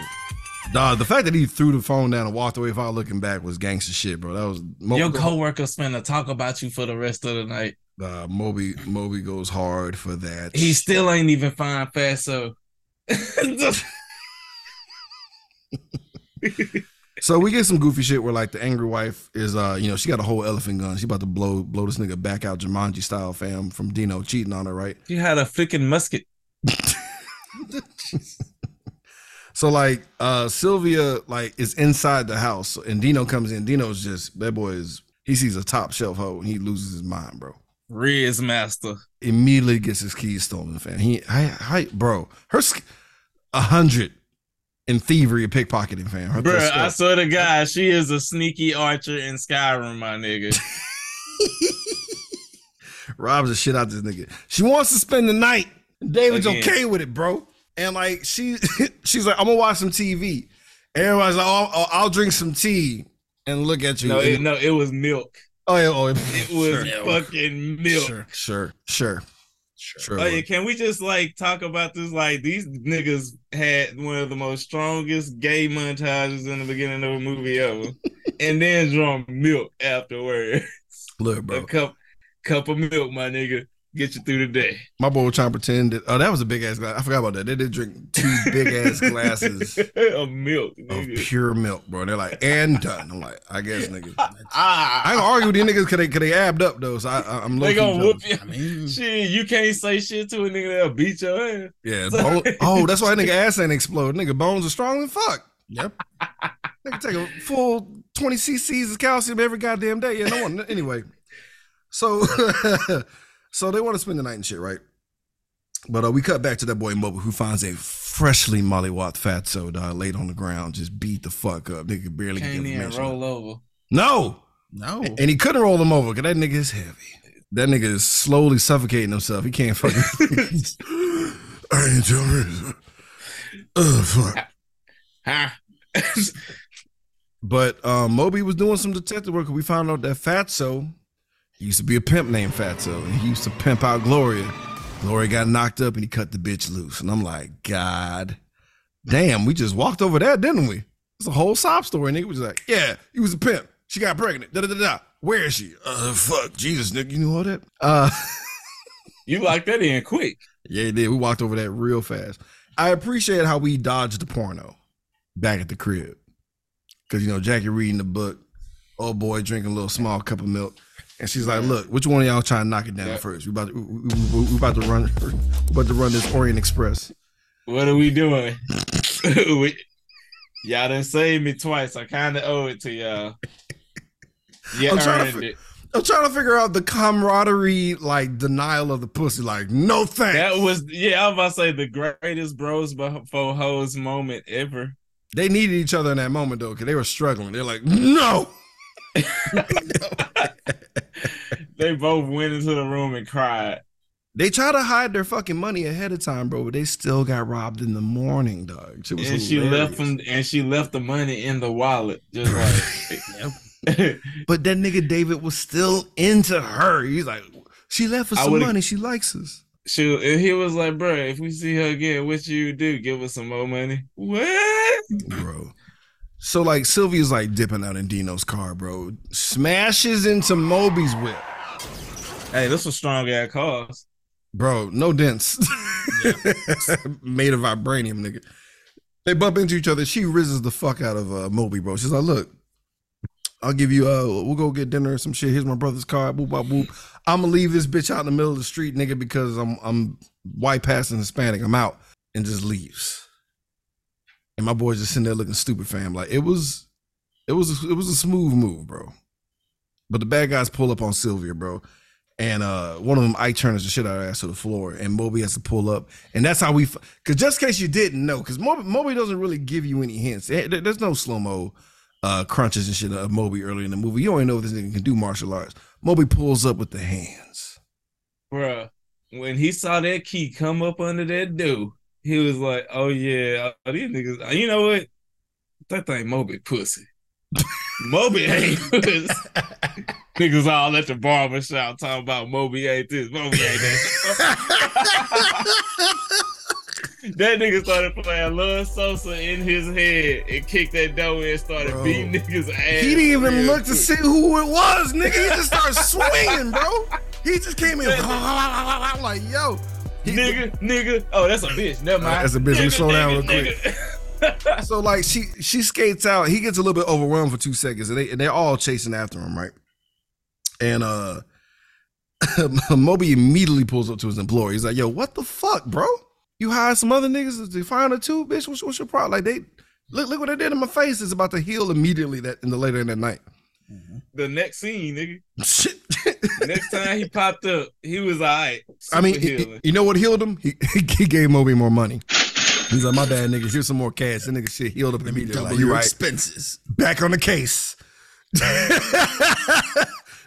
Dog, the fact that he threw the phone down and walked away without looking back was gangster shit, bro. That was Mo- Your coworker's finna talk about you for the rest of the night. uh, Moby. Moby goes hard for that. He still ain't even fine fast, so So we get some goofy shit where like the angry wife is uh you know she got a whole elephant gun. She about to blow blow this nigga back out Jumanji style fam from Dino cheating on her right. you had a freaking musket. So like uh Sylvia like is inside the house and Dino comes in. Dino's just that boy is he sees a top shelf hoe and he loses his mind, bro. Riz master. Immediately gets his keys stolen, fam. He I, I bro, her sk- a hundred in thievery and pickpocketing, fam. Stuff. I swear to God, she is a sneaky archer in Skyrim, my nigga. robs the shit out this nigga. She wants to spend the night. David's Again. okay with it, bro. And like she, she's like, I'm gonna watch some TV. Everybody's like, oh, oh, I'll drink some tea and look at you. No, it, no, it was milk. oh yeah, oh, It was fucking milk. Sure, sure, sure, sure. Oh yeah, can we just like talk about this? Like these niggas had one of the most strongest gay montages in the beginning of a movie ever, and then drum milk afterward. Look, bro, A cup, cup of milk, my nigga. Get you through the day. My boy was trying to pretend that. Oh, that was a big ass glass. I forgot about that. They did drink two big ass glasses of milk, of pure milk, bro. They're like, and done. I'm like, I guess, nigga. I Ah, ain't gonna argue with these niggas because they, cause they abbed up, though. So I, I, I'm they gonna whoop you. I mean, Shit, you can't say shit to a nigga that'll beat your ass. Yeah. Bone, oh, that's why that nigga ass ain't explode. Nigga, bones are strong than fuck. yep. Nigga take a full 20 cc's of calcium every goddamn day. Yeah, no one. Anyway, so so they want to spend the night and shit, right? But uh, we cut back to that boy Moby who finds a freshly mollywathed fatso dog laid on the ground, just beat the fuck up. Nigga barely can Can't give even roll over. No, No. and he couldn't roll him over because that nigga is heavy. That nigga is slowly suffocating himself. He can't fucking. I ain't telling Oh fuck. Huh? But um, Moby was doing some detective work. and We found out that Fatso he used to be a pimp named Fatso, and he used to pimp out Gloria. Gloria got knocked up, and he cut the bitch loose. And I'm like, God damn, we just walked over that, didn't we? It's a whole sob story. Nigga was like, Yeah, he was a pimp. She got pregnant. Da da da da. Where is she? Uh, fuck, Jesus, nigga, you knew all that? Uh, You locked that in quick. yeah, did. We walked over that real fast. I appreciate how we dodged the porno back at the crib. Cause you know, Jackie reading the book, old boy drinking a little small cup of milk. And she's like, look, which one of y'all trying to knock it down first? We about to we, we- we about to run we about to run this Orient Express. What are we doing? we, y'all done saved me twice. I kind of owe it to y'all. Yeah, I'm trying fi-. I'm trying to figure out the camaraderie, like denial of the pussy. Like, no thanks. That was yeah. I was about to say the greatest bros before hoes moment ever. they needed each other in that moment though, because they were struggling. They're like, no. They both went into the room and cried. They try to hide their fucking money ahead of time, bro, but they still got robbed in the morning, dog. And she left them and she left the money in the wallet just like But that nigga David was still into her. He's like, she left us some money. She likes us. she and he was like bro if we see her again what you do give us some more money what Bro. So like Sylvia's like dipping out in Dino's car, bro. Smashes into Moby's whip. Hey this was strong ass cars Bro, no dents. Made of vibranium, nigga. They bump into each other. She rizzes the fuck out of uh, Moby, bro. She's like, look, I'll give you uh we'll go get dinner or some shit. Here's my brother's car. Boop boop. I'm gonna leave this bitch out in the middle of the street, nigga, because I'm I'm white passing Hispanic. I'm out. And just leaves. And my boy's just sitting there looking stupid, fam. Like it was it was it was a smooth move, bro. But the bad guys pull up on Sylvia, bro. And uh one of them Ike turns the shit out of ass to the floor, and Moby has to pull up, and that's how we. f- Cause just in case you didn't know, cause Moby, Moby doesn't really give you any hints. Eh, There's no slow mo uh crunches and shit of Moby early in the movie. You don't know this nigga can do martial arts. Moby pulls up with the hands. Bruh, when he saw that key come up under that dude, he was like, "Oh yeah, oh, these niggas. You know what? That thing Moby pussy. Moby ain't pussy. niggas all at the barber shop talking about Moby ain't this, Moby ain't that. that nigga started playing Lil Sosa in his head and kicked that door in and started Bro. beating niggas ass. He didn't even real look to see who it was, nigga. He just started swinging, bro. He just came in I'm like, yo. He- Nigga, nigga. Oh, that's a bitch. Never mind. Uh, that's a bitch. Let me Nigga, slow down real nigga. So like she she skates out. He gets a little bit overwhelmed for two seconds, and they and they're all chasing after him, right? And uh, Moby immediately pulls up to his employer. He's like, "Yo, what the fuck, bro? You hired some other niggas to find her too, bitch. What's, what's your problem? Like they look look what they did in my face. It's about to heal immediately that in the later in that night. the next scene, nigga. Shit. Next time he popped up, he was all right. I mean, he- healing. you know what healed him? He, he gave Moby more money. He's like, my bad, nigga. Here's some more cash. That nigga shit healed up immediately. double Like, you your right. expenses. back on the case.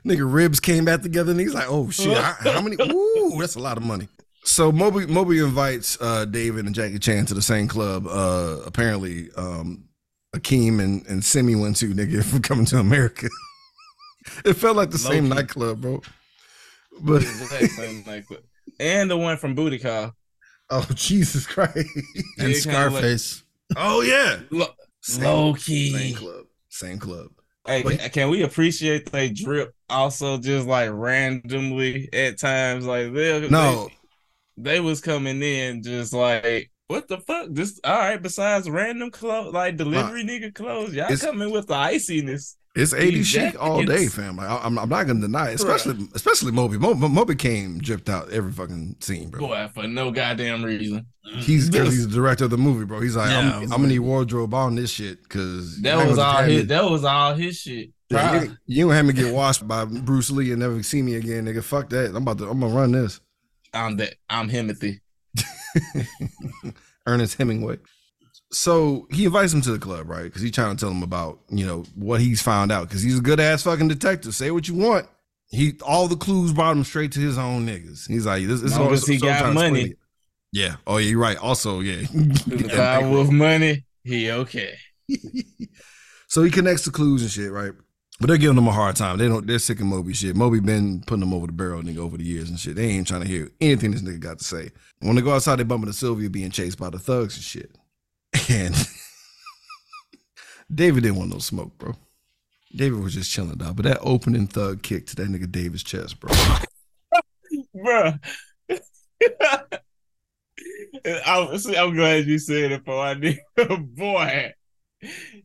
Nigga, ribs came back together, and he's like, "Oh shit, how, how many? Ooh, that's a lot of money." So Moby Moby invites uh, David and Jackie Chan to the same club. Uh, apparently, um, Akeem and and Semmi went to nigga from Coming to America. it felt like the same Low-key. nightclub, bro. But same nightclub. and the one from Booty Call. oh Jesus Christ! And Yeah, kinda like- Scarface. oh yeah, Lo- Same- low Same club. Same club. Hey, But- can- we appreciate they drip also just like randomly at times? Like they No, they, they was coming in just like what the fuck? This all right. Besides random clothes, like delivery nigga clothes, y'all coming with the iciness. It's 80 These chic all day, fam. Like, I, I'm, I'm not gonna deny, it. especially especially Moby. Mo, Mo- Moby came dripped out every fucking scene, bro. Boy, for no goddamn reason. He's because he's the director of the movie, bro. He's like, Yeah, I'm, I'm gonna need wardrobe on this shit because That was all his. That was all his shit. Yeah, you, you don't have me get washed by Bruce Lee and never see me again, nigga. Fuck that. I'm about to. I'm gonna run this. I'm that. I'm Timothy. Ernest Hemingway. So he invites him to the club, right? Because he's trying to tell him about you know what he's found out. Because he's a good ass fucking detective. Say what you want. He all the clues brought him straight to his own niggas. He's like, this, is all he got trying to explain money. Yeah. Oh yeah, you're right. Also, yeah. The guy with money, he okay. so he connects the clues and shit, right? But they're giving him a hard time. They don't. They're sick of Moby shit. Moby been putting them over the barrel, nigga, over the years and shit. They ain't trying to hear anything this nigga got to say. When they go outside, they bump into Sylvia being chased by the thugs and shit. And David didn't want no smoke, bro. David was just chilling, dog. But that opening thug kick to that nigga David's chest, bro. bro. I'm, I'm glad you said it, for I knew. Boy,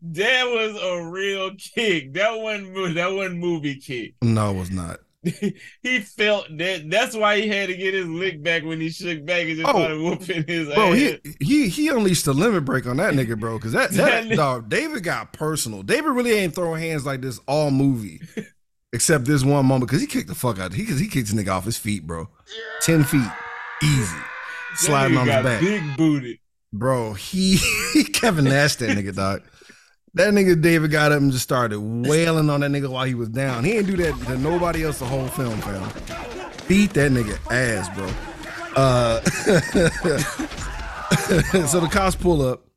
that was a real kick. That wasn't that wasn't movie kick. No, it was not. he felt that. That's why he had to get his lick back when he shook back and just Oh, started whooping his Bro, ass. he he he unleashed a limit break on that nigga, bro. Cause that, That that dog, David got personal. David really ain't throwing hands like this all movie. Except this one moment, cause he kicked the fuck out. He cause he kicked the nigga off his feet, bro. Ten feet. Easy. Sliding on his back. Big booted. Bro, he Kevin Nash that nigga, dog. That nigga David got up and just started wailing on that nigga while he was down. He didn't do that to nobody else the whole film, fam. Beat that nigga ass, bro. Uh, so the cops pull up.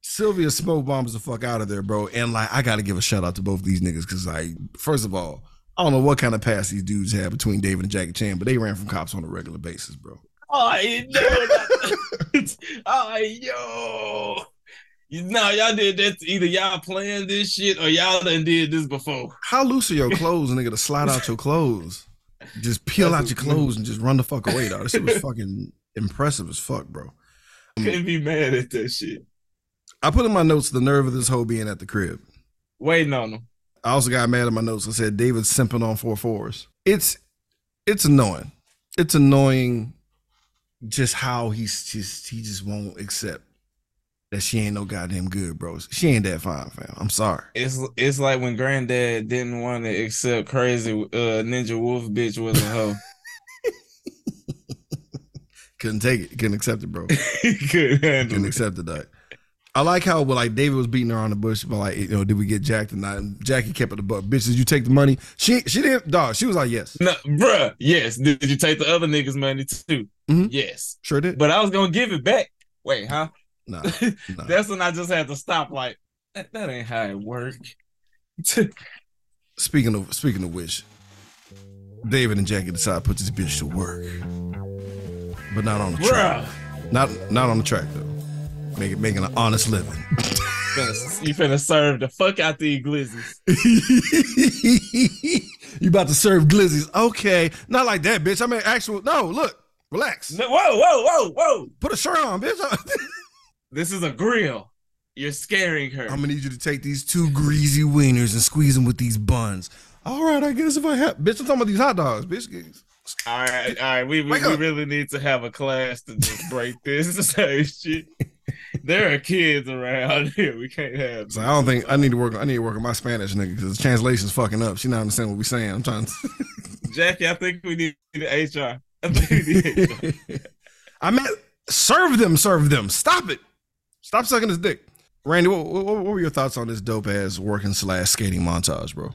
Sylvia smoke bombs the fuck out of there, bro. And like, I gotta give a shout out to both these niggas because, like, first of all, I don't know what kind of past these dudes have between David and Jackie Chan, but they ran from cops on a regular basis, bro. Oh, no. oh, yo. Know, y'all did that. Either y'all playing this shit or y'all done did this before. How loose are your clothes, nigga, to slide out your clothes? Just peel out your clothes and just run the fuck away, dog. This shit was fucking impressive as fuck, bro. Couldn't be mad at that shit. I put in my notes the nerve of this hoe being at the crib. Waiting on them. I also got mad at my notes. I said David's simping on four fours. It's it's annoying. It's annoying just how he's just he just won't accept that she ain't no goddamn good, bro. She ain't that fine, fam. I'm sorry. It's it's like when granddad didn't want to accept crazy uh ninja wolf bitch was a hoe. Couldn't take it. Couldn't accept it, bro. couldn't handle Couldn't it. accept it, dog. I like how well, like David was beating her on the bush, but like you know, did we get jacked or not? And Jackie kept it the butt. Bitch, did you take the money? She she didn't, dog. She was like, yes, No, bruh, yes. Did you take the other niggas' money too? Mhm. Yes. sure did. But I was gonna give it back. Wait, huh? Nah, nah. That's when I just had to stop. Like that, that ain't how it work. Speaking of speaking of which, David and Jackie decide to put this bitch to work, but not on the track. Not not on the track though. Make it making an honest living. you finna serve the fuck out the glizzies. you about to serve glizzies? Okay, not like that, bitch. I mean, actual. No, look, relax. No, whoa, whoa, whoa, whoa! Put a shirt on, bitch. This is a grill. You're scaring her. I'm gonna need you to take these two greasy wieners and squeeze them with these buns. All right, I guess if I have, bitch, I'm talking about these hot dogs, bitch. all right, all right. We we, we really need to have a class to just break this shit. There are kids around here. We can't have. So I don't think I need to work. I need to work on my Spanish, nigga, because the translation's fucking up. She not understanding what we saying. I'm trying. to... Jackie, I think we need the HR. I think we need HR. I meant serve them, serve them. Stop it. Stop sucking his dick. Randy, what, what, what were your thoughts on this dope ass working slash skating montage, bro?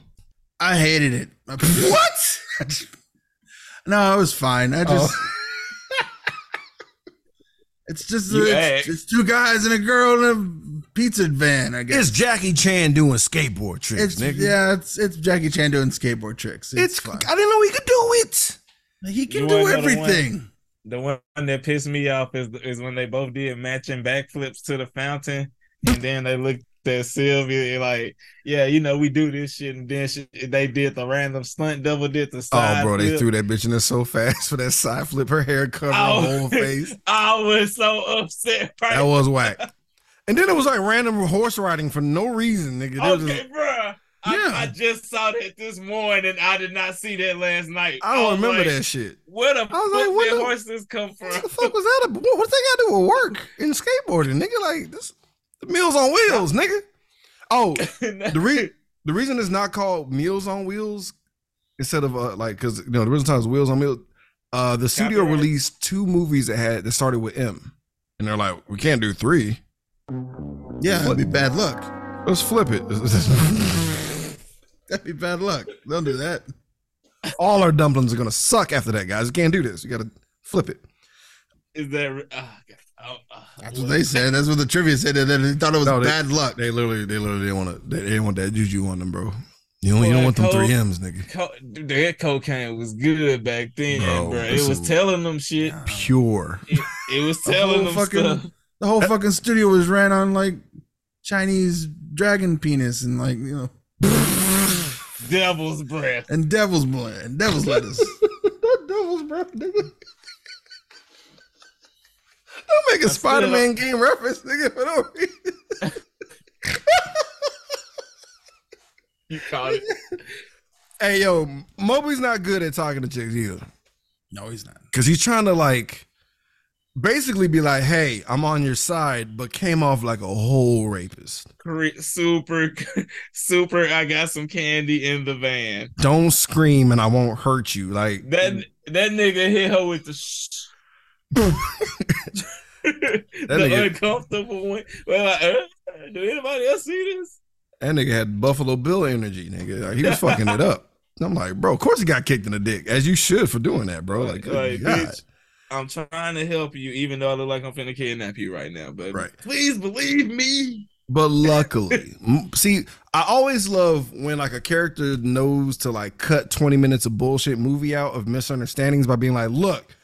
I hated it. what? no, it was fine. I just. Oh. It's just You it's, act. it's two guys and a girl in a pizza van. I guess It's Jackie Chan doing skateboard tricks, it's nigga. yeah, it's it's Jackie Chan doing skateboard tricks. It's, It's, fun. I didn't know he could do it. he can You do wanna know the one- everything. The one that pissed me off is is when they both did matching backflips to the fountain, and then they looked at Sylvia like, yeah, you know, we do this shit, and then she, they did the random stunt double, did the Oh, side. bro, they threw that bitch in there so fast for that side flip. Her hair covered Oh. her whole face. I was so upset. Right? That was whack. And then it was like random horse riding for no reason, nigga. Was okay, just- bruh. I, Yeah. I just saw that this morning. And I did not see that last night. I don't was remember like, that shit. Where the I was fuck like, what did the- horses come from? What the fuck was that? About? What, what they got to do with work and skateboarding, nigga? Like this, the Meals on Wheels, nigga. Oh, the re- the reason it's not called Meals on Wheels instead of uh, like because you know the reason it's Wheels on Meals. Uh, the studio Copyright. released two movies that had that started with M, and they're like, we can't do three. Yeah, that'd be bad luck. Let's flip it. That'd be bad luck. Don't do that. All our dumplings are gonna suck after that, guys. You can't do this. You gotta flip it. Is that? re- ah, God. Oh, ah. That's what they said. That's what the trivia said. That they thought it was No, they- bad luck. They literally, they literally didn't want to. They didn't want that juju on them, bro. You don't, you don't want them Cole- three M's, nigga. Co- dude, that cocaine was good back then, Bro, bro. It was is- telling them shit. Pure. It, it was telling whole them fucking- stuff. The whole fucking studio was ran on like Chinese dragon penis and like you know Devil's breath. and devil's blood and devil's lettuce. Devil's breath, nigga. Don't make a Spider Man game reference, nigga. For no reason. You caught it. hey, yo, Moby's not good at talking to chicks either. no, he's not. Cause he's trying to like basically be like, hey, I'm on your side, but came off like a whole rapist. Super, super. I got some candy in the van. Don't scream and I won't hurt you. Like That that nigga hit her with the. Sh- the nigga- uncomfortable one. Well, like, uh, do anybody else see this? that nigga had Buffalo Bill energy, nigga. Like, he was fucking it up. I'm like, bro, of course he got kicked in the dick, as you should for doing that, bro. Like, Like, God. bitch, I'm trying to help you, even though I look like I'm finna kidnap you right now. But Right. please believe me. But luckily, see, I always love when like a character knows to like cut 20 minutes of bullshit movie out of misunderstandings by being like, look,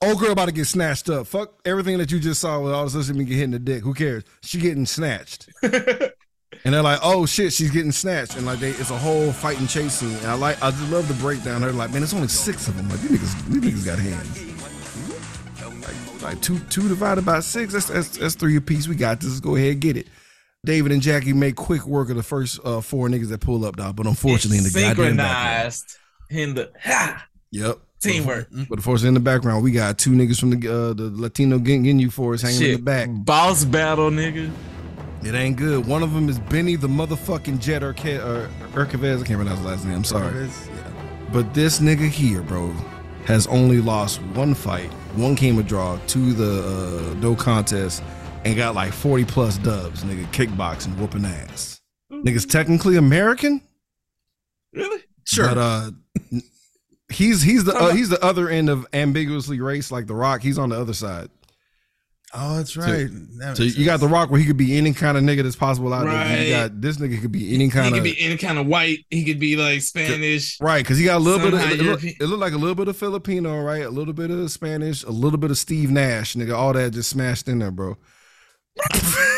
old girl about to get snatched up. Fuck everything that you just saw with all this listening me get hit in the dick. Who cares? She getting snatched. and they're like, oh shit, she's getting snatched. And like they it's a whole fight and chase scene. And I like I just love the breakdown. They're like, man, it's only six of them. Like these niggas, these niggas got hands. Like, two two divided by six, that's that's that's three apiece. We got this. Let's go ahead and get it. David and Jackie make quick work of the first uh, four niggas that pull up, dog. But unfortunately, in the synchronized in the ha, yep, teamwork. But unfortunately, in the background, we got two niggas from the uh, the Latino getting, getting you for us hanging in the back. Boss battle, nigga. It ain't good. One of them is Benny the motherfucking Jet Urque- uh, Urquevez. I can't pronounce his last name. I'm sorry. But this nigga here, bro, has only lost one fight. One came a draw to the uh, no contest and got like 40 plus dubs, nigga, kickboxing, whooping ass. Nigga's technically American, Really? Sure. but uh, he's he's the uh, he's the other end of ambiguously race, like The Rock. He's on the other side. Oh, that's right. That So you got The. Rock where he could be any kind of nigga that's possible out there. Right. You got this nigga could be any kind. He kind could of be any kind of white. He could be like Spanish. Right, because he got a little bit of Somehow it, look, European- it looked like a little bit of Filipino, right? A little bit of Spanish, a little bit of Steve Nash, nigga. All that just smashed in there, bro.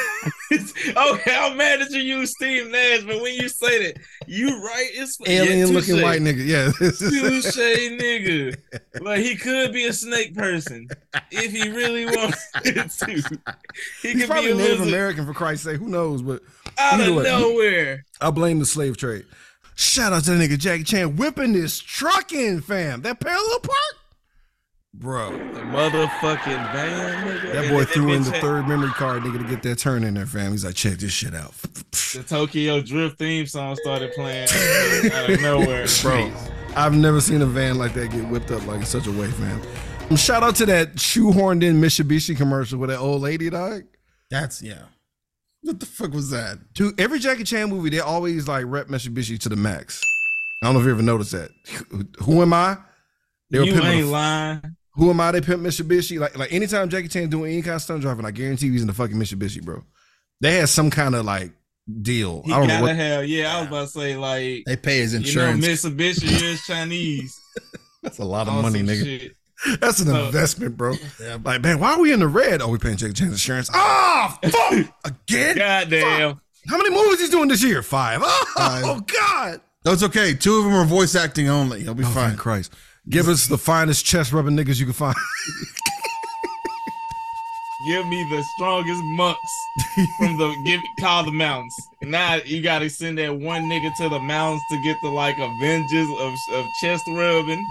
okay, I'm mad that you use Steve Nash, but when you say that, you right. It's Alien yeah, looking touche. white nigga. Yeah. Touche, nigga. Like he could be a snake person if he really wanted to. He He's could probably be a Native lizard American for Christ's sake. Who knows? But out of way. nowhere. I blame the slave trade. Shout out to the nigga Jackie Chan whipping this truck in, fam. That parallel park, bro. The motherfucking van, nigga. That boy then threw in the had third memory card, nigga, to get that turn in there, fam. He's like, check this shit out, The Tokyo Drift theme song started playing out of nowhere, bro. I've never seen a van like that get whipped up like in such a way, fam. Um, shout out to that shoehorned in Mitsubishi commercial with that old lady, dog. That's yeah. What the fuck was that? Dude, every Jackie Chan movie, they always like rep Mitsubishi to the max. I don't know if you ever noticed that. Who am I? They were You pimping ain't the- lying. Who am I? They pimp Mitsubishi. Like, like anytime Jackie Chan doing any kind of stunt driving, I guarantee he's in the fucking Mitsubishi, bro. They had some kind of like deal. He I don't know gotta what. have. Yeah, I was about to say like. They pay his insurance. You know, insurance. Mitsubishi is Chinese. That's a lot of on money, nigga. shit. That's an So- investment, bro. Yeah. Like, man, why are we in the red? Oh, we paying Jackie Chan's insurance. Ah, fuck again. Goddamn. How many movies he's doing this year? Five. Oh, Five. God. That's okay. Two of them are voice acting only. He'll be Oh, fine. Christ. Give us the finest chest rubbing niggas you can find. Give me the strongest monks from the give call the mountains. Now you gotta send that one nigga to the mountains to get the like Avengers of, of chest rubbing.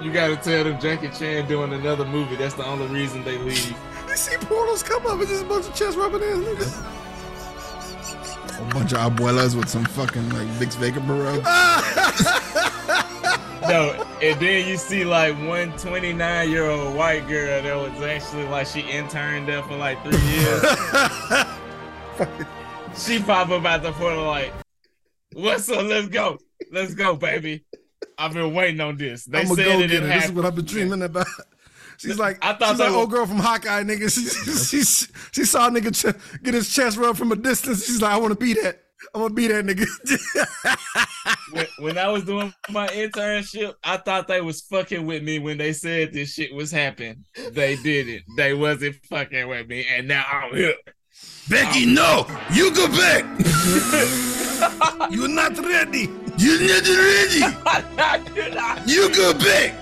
you gotta tell them Jackie Chan doing another movie. That's the only reason they leave. you see portals come up just a bunch of chest rubbing ass niggas. A bunch of abuelas with some fucking like Vicks VapoRub. No, and then you see like one 29 year old white girl that was actually like she interned there for like three years. she pop up out the portal like, "What's up? Let's go, let's go, baby." I've been waiting on this. They I'm said go it get didn't her. This is what I've been dreaming about. She's like, I thought she's they like were- old girl from Hawkeye, nigga. She, she, she, she saw a nigga ch- get his chest rubbed from a distance. She's like, I want to be that. I want to be that nigga. when, when I was doing my internship, I thought they was fucking with me when they said this shit was happening. They didn't. They wasn't fucking with me, and now I'm here. Becky, no, you go back. You're not ready. You're not ready. You go back.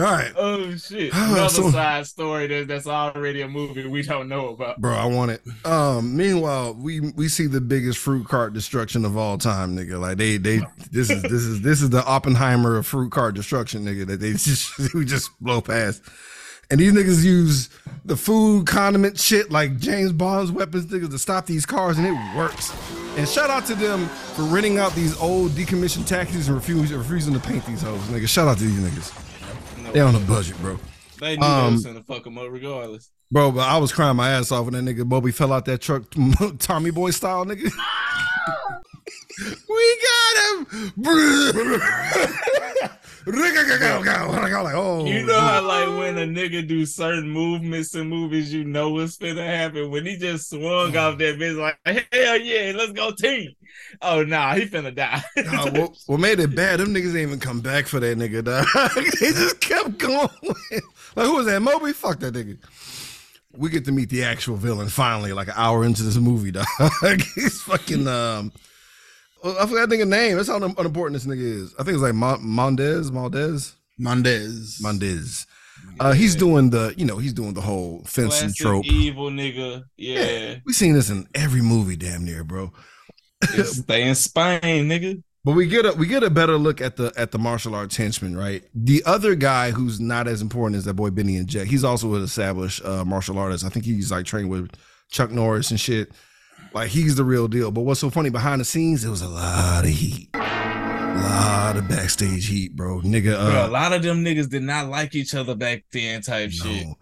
All right, Oh shit! Another so- side story that, that's already a movie we don't know about. bro. I want it. Um. Meanwhile, we we see the biggest fruit cart destruction of all time, nigga. Like they they this is this is this is the Oppenheimer of fruit cart destruction, nigga. That they just we just blow past. And these niggas use the food condiment shit like James Bond's weapons niggas to stop these cars, and it works. And shout out to them for renting out these old decommissioned taxis and refusing refusing to paint these hoes, nigga. Shout out to these niggas. They on a budget, bro. they knew um, they was gonna fuck them up regardless. Bro, but I was crying my ass off when that nigga Bobby fell out that truck, Tommy Boy style, nigga. we got him. like, oh, You know how like when a nigga do certain movements in movies, you know what's gonna happen. When he just swung off that bitch, like hell yeah, let's go team. Oh nah, he finna die. Nah, what, what made it bad? Them niggas ain't even come back for that nigga, dog. they just kept going. like, who was that? Moby? Fuck that nigga. We get to meet the actual villain finally, like an hour into this movie, dog. He's fucking um. I forgot that nigga name. That's how un- unimportant this nigga is. I think it's like Mon- Mondez, Maldez, Mendez. Mondez. Uh, he's doing the, you know, he's doing the whole fencing Classic trope. evil nigga. Yeah. We seen this in every movie, damn near, bro. Just stay in Spain, nigga. But we get a we get a better look at the at the martial arts henchman, right? The other guy who's not as important as that boy Benny and Jack. He's also an established uh, martial artist. I think he's like trained with Chuck Norris and shit. Like he's the real deal. But what's so funny behind the scenes? It was a lot of heat, a lot of backstage heat, bro. Nigga, Bro, a uh, lot of them niggas did not like each other back then, type shit. no,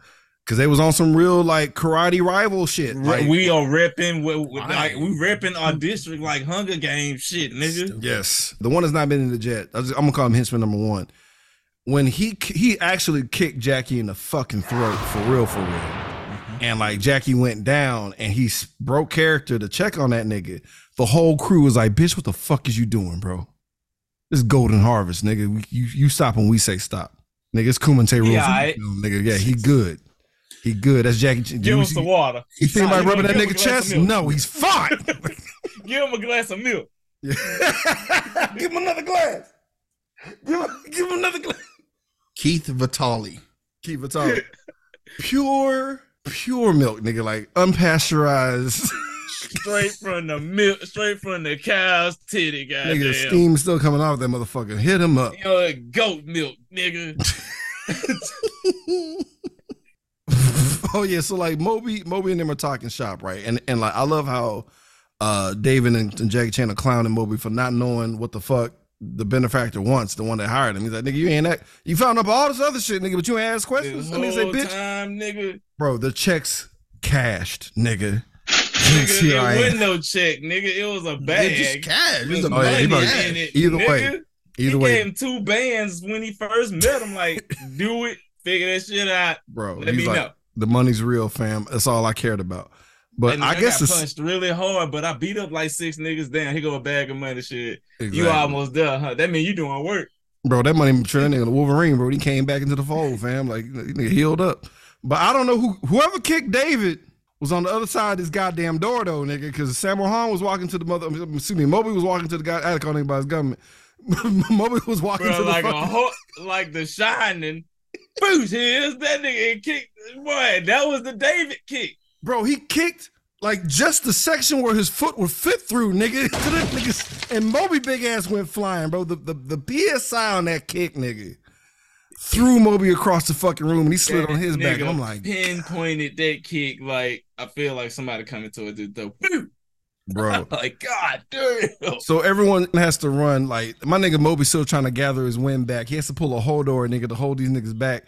because they was on some real like karate rival shit. Like, we are ripping, Right. like we ripping our district like Hunger Games shit, nigga. Yes, the one that's not been in the jet. I am gonna call him henchman number one. When he he actually kicked Jackie in the fucking throat for real, for real, and like Jackie went down and he broke character to check on that nigga. The whole crew was like, "Bitch, what the fuck is you doing, bro? This is Golden Harvest, nigga. You you stop when we say stop, nigga. It's Kumite rules, aight. nigga. Yeah, he good. He good. That's Jackie. Ch- Give you, us the water. you think about rubbing that give him a nigga chest? No, he's fine. Give him a glass of milk. give him another glass. Give him, give him another glass. Keith Vitali. Keith it all pure, pure milk, nigga. Like unpasteurized. Straight from the milk, straight from the cow's titty, guy. nigga, steam still coming off that motherfucker. Hit him up. Yo, goat milk, nigga. oh yeah, so like Moby, Moby and them are talking shop, right? And and like I love how uh David and, and Jackie Chan are clowning Moby for not knowing what the fuck the benefactor wants, the one that hired him. He's like, nigga, you ain't that. You found up all this other shit, nigga, but you ain't ask questions. I mean, say, bitch, time, nigga. bro, the checks cashed, nigga. Nigga, Here it wasn't no check, nigga. It was a bag. It just cash. It was a Oh, yeah, he money probably- in it, either way. Either he way, gave him two bands when he first met him. Like, do it, figure that shit out. bro, Let me like, know. the money's real, fam. That's all I cared about. But And I guess got it's punched really hard, but I beat up like six niggas down. He go a bag of money, shit. exactly. You almost done, huh? That mean you doing work. bro. That money turned into Wolverine, bro. He came back into the fold, fam. Like he nigga healed up. But I don't know who whoever kicked David was on the other side of this goddamn door though, nigga. Because Sammo Hung was walking to the mother. Excuse me, Moby was walking to the guy. I call by his government. Moby was walking Bro, to the like a fucking- whole, like the shining. Boosh, here's that nigga kicked. Boy, that was the David kick. Bro. He kicked like just the section where his foot would fit through, nigga. Niggas, and Moby big ass went flying, bro. The the the psi on that kick, nigga, threw Moby across the fucking room, and he slid on his back. I'm like, pinpointed that kick like I feel like somebody coming to it though. Bro. Like God damn. So everyone has to run. Like my nigga Moby still trying to gather his wind back. He has to pull a hold door, nigga, to hold these niggas back.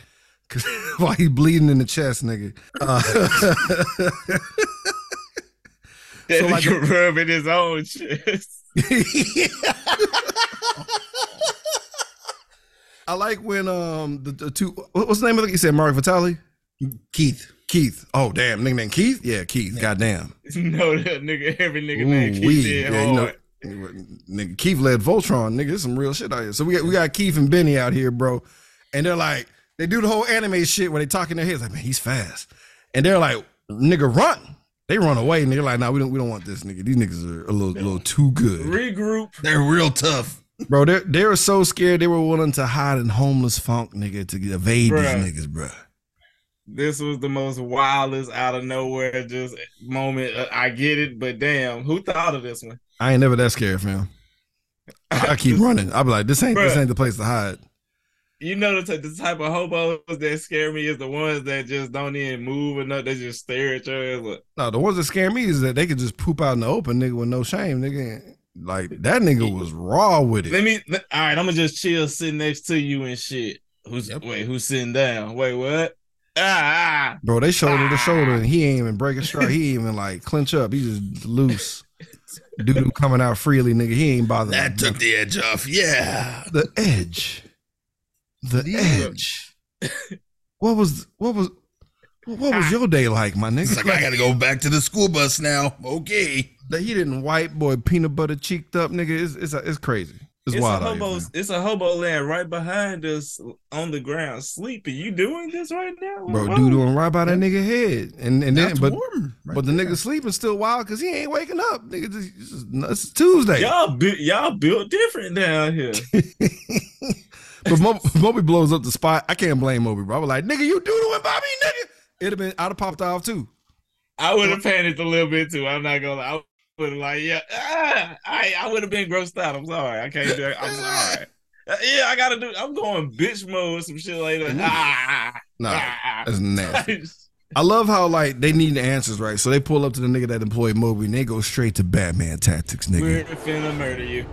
Cause while he bleeding in the chest, nigga. Uh, That So, like- nigga rubbing his own chest. I like when um the, the two what's the name of the you said Mark Vitali? Keith. Keith. Oh damn, nigga named Keith? Yeah, Keith. Goddamn. no, that nigga, every nigga Ooh, named Keith wee. did Yeah, you know, nigga, Keith led Voltron. Nigga, there's some real shit out here. So we got we got Keith and Benny out here, bro. And they're like, they do the whole anime shit where they talk in their heads like, man, he's fast. And they're like, nigga, run. They run away and they're like, nah, we don't we don't want this nigga. These niggas are a little, little too good. Regroup. They're real tough. Bro, they they were so scared they were willing to hide in homeless funk, nigga, to evade Bruh. these niggas, bro. This was the most wildest out of nowhere just moment. Uh, I get it, but damn, who thought of this one? I ain't never that scared, fam. I keep running. I be like, this ain't this ain't the place to hide. You know the, t- the type of hobos that scare me is the ones that just don't even move or nothing. They just stare at your ass. Like, No, the ones that scare me is that they can just poop out in the open, nigga, with no shame, nigga. Like that nigga was raw with it. Let me. Let, all right, I'm gonna just chill, sitting next to you and shit. Who's Yep. wait? Who's sitting down? Wait, what? Ah, ah. Bro, they shoulder to shoulder, and he ain't even break a stride. He ain't even like clinch up. He just loose. Dude coming out freely, nigga. He ain't bothered. That took the edge off. Yeah. the edge. The edge. What was what was what was your day like, my It's nigga? like I gotta go back to the school bus now. Okay. that he didn't white boy peanut butter cheeked up, nigga. It's it's, it's crazy. It's, It's, wild. a out here, hobo. It's a hobo land right behind us on the ground, sleeping. You doing this right now, Bro, Whoa. dude doing right by that nigga head, and and then That's but warm. right but the there. nigga sleeping still wild because he ain't waking up. Nigga, this- this is- it's Tuesday. Y'all, bu- y'all built different down here. but Moby, Moby blows up the spot. I can't blame Moby, bro. I was like, nigga, you doodling by me, nigga. It'd have been, I'd have popped off too. I would have panicked a little bit too. I'm not gonna. lie. I would have like, yeah, ah, I I would have been grossed out. I'm sorry. I can't do it. I'm sorry. Uh, Yeah, I gotta do. I'm going bitch mode, some shit like that. Ah, Nah, ah. that's nasty. I love how like they need the answers right, so they pull up to the nigga that employed Moby and they go straight to Batman tactics, nigga. We're finna murder you.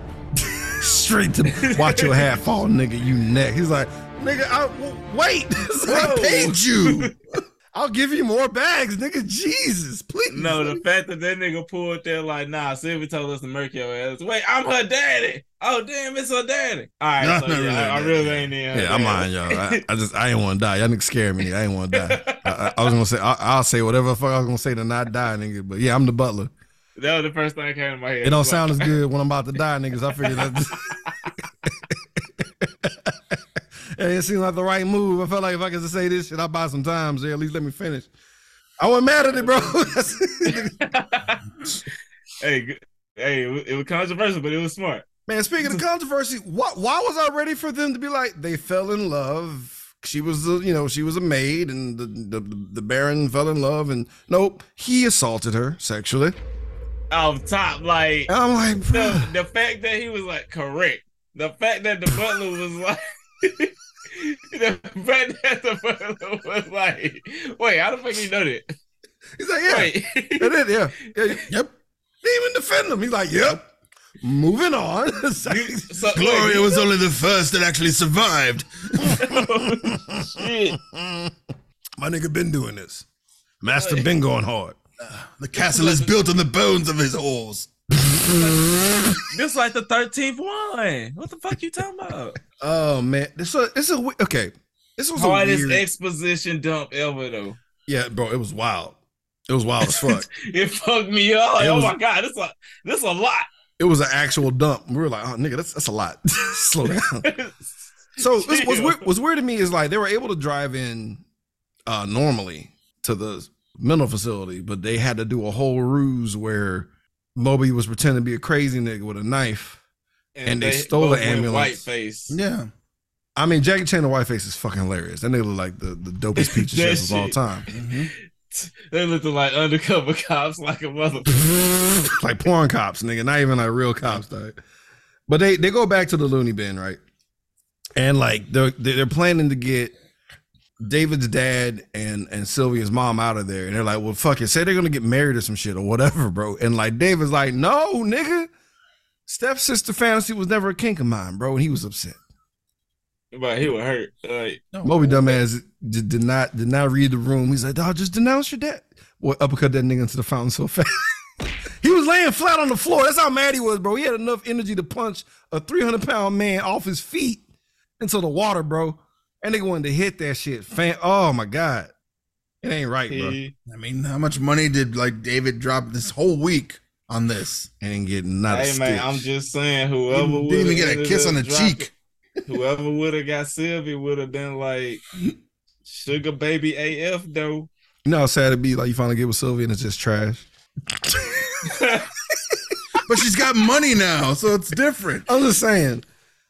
Straight to watch your hat fall, nigga. You neck. He's like, nigga, I, wait, I paid you. I'll give you more bags, nigga. Jesus, please. No, the fact that that nigga pulled there like, nah, Sylvie told us to murk your ass. Wait, I'm her daddy. Oh damn, it's her daddy. All right, No, so yeah, no, I, I really ain't in. Yeah, I'm lying, y'all. I, I just I ain't want to die. Y'all niggas scare me. Nigga. I ain't want to die. I, I, was gonna say I, I'll say whatever the fuck I was gonna say to not die, nigga. But yeah, I'm the butler. That was the first thing that came to my head. It don't sound as good when I'm about to die, niggas. I figured that. Hey, it seemed like the right move. I felt like if I could just say this shit, I'll buy some time. At least let me finish. I wasn't mad at it, bro. hey, hey, it was, controversial, but it was smart. Man, speaking of controversy, why, why was I ready for them to be like they fell in love? She was, a, you know, she was a maid, and the, the the Baron fell in love, and nope, he assaulted her sexually. Off top, like I'm like, the, the fact that he was like correct, the fact that the butler was like, the fact that the butler was like, wait, how the fuck you know that? he's like, yeah, it is, yeah, yeah, yep. Didn't even defend him. He's like, yep. Moving on. so, Gloria wait, was only the first that actually survived. Oh, shit. My nigga been doing this. Master been going hard. The castle is built on the bones of his horse. This like the thirteenth one. What the fuck you talking about? Oh man, this a it's a okay. This was a Hardest weird. exposition dump ever though. yeah, bro, it was wild. It was wild as fuck. It fucked me up. Like, It oh my god, this a this is a lot. it was an actual dump. We were like, oh nigga, that's that's a lot. Slow down. So this was weird, what's weird to me is like they were able to drive in uh, normally to the mental facility, but they had to do a whole ruse where Moby was pretending to be a crazy nigga with a knife. And they stole the both ambulance. White face. Yeah. I mean, Jackie Chan the whiteface is fucking hilarious. That nigga look like the, the dopest peach That of all shit. time. They looked like undercover cops, like a mother. like porn cops, nigga, not even like real cops, dog. But they they go back to the loony bin, right? And like they're they're planning to get David's dad and and Sylvia's mom out of there, and they're like, "Well, fuck it, say they're gonna get married or some shit or whatever, bro." And like David's like, "No, nigga, step sister fantasy was never a kink of mine, bro," and he was upset. But he was hurt. Like, Moby dumbass did, did not did not read the room. He's like, "Dog, just denounce your dad." Boy, uppercut that nigga into the fountain so fast. he was laying flat on the floor. That's how mad he was, bro. He had enough energy to punch a 300 pound man off his feet into the water, bro. And they wanted to hit that shit. Fan, oh my god, it ain't right, bro. I mean, how much money did like David drop this whole week on this? And ain't getting not a hey man, stitch. I'm just saying, whoever Didn't, didn't even get a kiss on the cheek. whoever would have got Sylvie would have been like sugar baby AF though. you know how sad it'd be like you finally get with Sylvia and it's just trash. But she's got money now, so it's different. I'm just saying.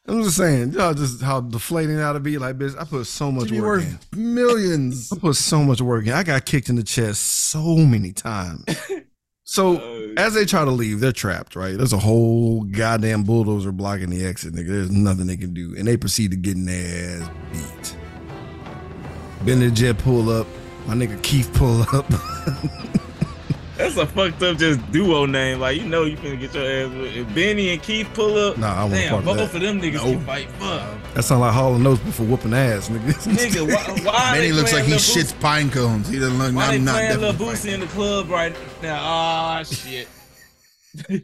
I'm just saying, y'all just how deflating that'll be. Like, bitch, I put so much She'd work in. worth millions. I put so much work in. I got kicked in the chest so many times. So Uh, as they try to leave, they're trapped, right? There's a whole goddamn bulldozer blocking the exit, nigga. There's nothing they can do. And they proceed to getting their ass beat. Benny Jet pull up. My nigga Keith pull up. That's a fucked up just duo name. Like you know you finna get your ass with if Benny and Keith pull up. Nah, I wasn't Damn, part of both that. of them niggas No. can fight. Fuck. that sound like Hall and Oates before whooping ass, nigga. Nigga, why, why they looks like he shits pine cones. He doesn't look. Why I'm they not playing Lil. Boosie in the club right now? Ah, shit.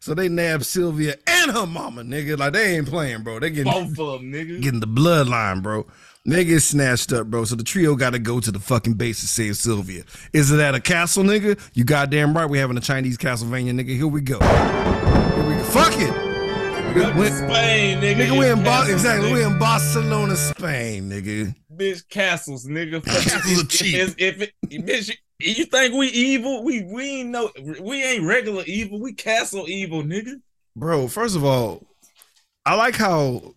so they nab Sylvia and her mama, nigga. Like they ain't playing, bro. They getting Both of them, nigga. getting the bloodline, bro. They get snatched up, bro. So the trio got to go to the fucking base to save Sylvia. Is it at a castle, nigga? You goddamn right. We having a Chinese Castlevania, nigga. Here we go. Here we go. Fuck it. To We- Spain, nigga. nigga, we in exactly. nigga. We in Barcelona, Spain, nigga. bitch castles, nigga. Castles are cheap. If, if it, bitch, you think we evil? We we ain't no, we ain't regular evil. We castle evil, nigga. Bro, first of all, I like how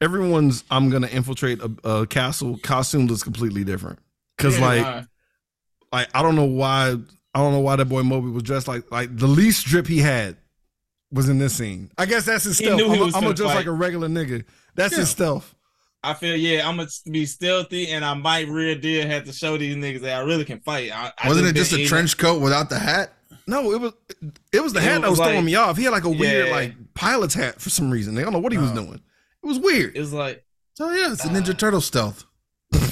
everyone's I'm gonna infiltrate a, a castle costume looks completely different. Cause Yeah, like nah. like I don't know why I don't know why that boy Moby was dressed like like the least drip he had was in this scene. I guess that's his He stealth. I'm, was I'm finna just fight. like a regular nigga. That's his stealth. I feel yeah, I'm gonna be stealthy, and I might real deal have to show these niggas that I really can fight. I, I Wasn't it just a eating- trench coat without the hat? No, it was it was the It hat that was was throwing me off. He had like a weird Yeah. like pilot's hat for some reason. I don't know what he was Oh. doing. It was weird. It was like Oh yeah, it's a Ninja ah. Turtle stealth.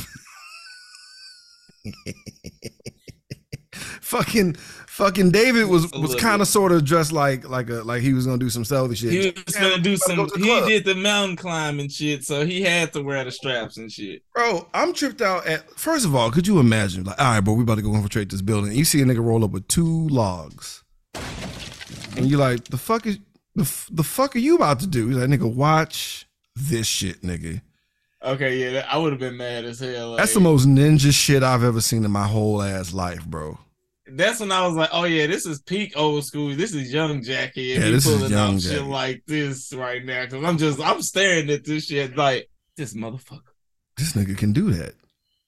fucking fucking David was was kind of sort of dressed like like a like he was gonna do some stealthy shit. he was gonna do some. go he club. did the mountain climbing shit, so he had to wear the straps and shit. Bro, I'm tripped out at first of all, could you imagine? Like, all right, bro, we about to go infiltrate this building. You see a nigga roll up with two logs. And you're like, the fuck is the, the fuck are you about to do? He's like, nigga, watch this shit, nigga. Okay, yeah, I would have been mad as hell. Like, That's the most ninja shit I've ever seen in my whole ass life, bro. That's when I was like, oh yeah, this is peak old school. This is young Jackie. And Yeah, he this is pulling young off shit like this right now. Cause I'm just I'm staring at this shit like this motherfucker. This nigga can do that.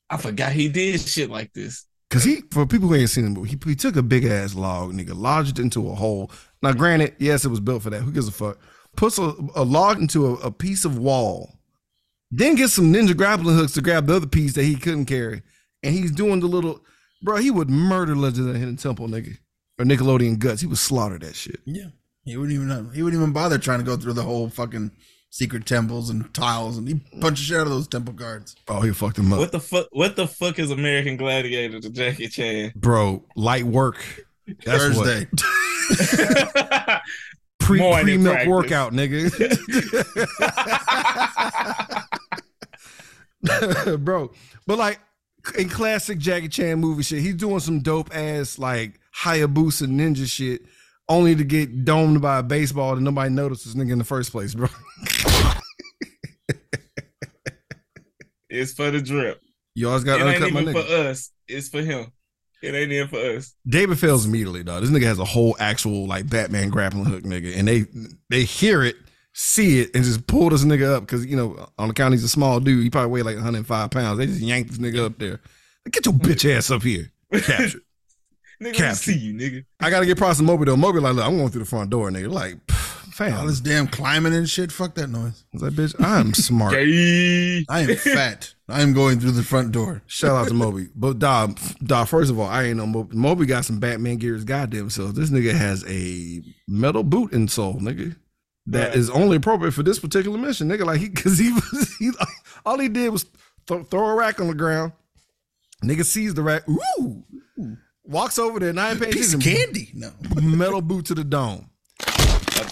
I forgot he did shit like this. Cause he, for people who ain't seen him, he, he took a big ass log, nigga, lodged into a hole. Now, granted, yes, it was built for that. Who gives a fuck? Puts a, a log into a, a piece of wall, then gets some ninja grappling hooks to grab the other piece that he couldn't carry, and he's doing the little, bro. He would murder Legend of the Hidden Temple, nigga, or Nickelodeon guts. He would slaughter that shit. Yeah, he wouldn't even he wouldn't even bother trying to go through the whole fucking secret temples and tiles, and he punched the shit out of those temple guards. Oh, he fucked him up, What the fuck? What the fuck is American Gladiator to Jackie Chan? bro. Light work. That's Thursday. pre pre milk practice. workout, nigga. bro. But like in classic Jackie Chan movie shit, he's doing some dope ass like Hayabusa ninja shit, only to get domed by a baseball that nobody notices nigga in the first place, bro. it's for the drip. Always got It to ain't uncut my even for us. It's for him. It ain't even for us. David fails immediately, dog. This nigga has a whole actual like Batman grappling hook, nigga, and they they hear it, see it, and just pull this nigga up because you know on account he's a small dude, he probably weigh like 105 pounds. They just yank this nigga up there. Like, Get your bitch ass up here. Captured. Nigga, let me see you, nigga. I gotta get past to Moby though. Moby like, look, I'm going through the front door, nigga. Like, pff, All this damn climbing and shit. Fuck that noise. I was like, bitch, I'm smart. I am fat. I am going through the front door. Shout out to Moby. But dog, dog, first of all, I ain't know Moby. Moby got some Batman gear his goddamn self. This nigga has a metal boot insole, nigga. That Right. is only appropriate for this particular mission, nigga. Like he cause he was he all he did was th- throw a rack on the ground. Nigga sees the rack. Ooh. Walks over there, nine paying Piece of candy. No. metal boot to the dome.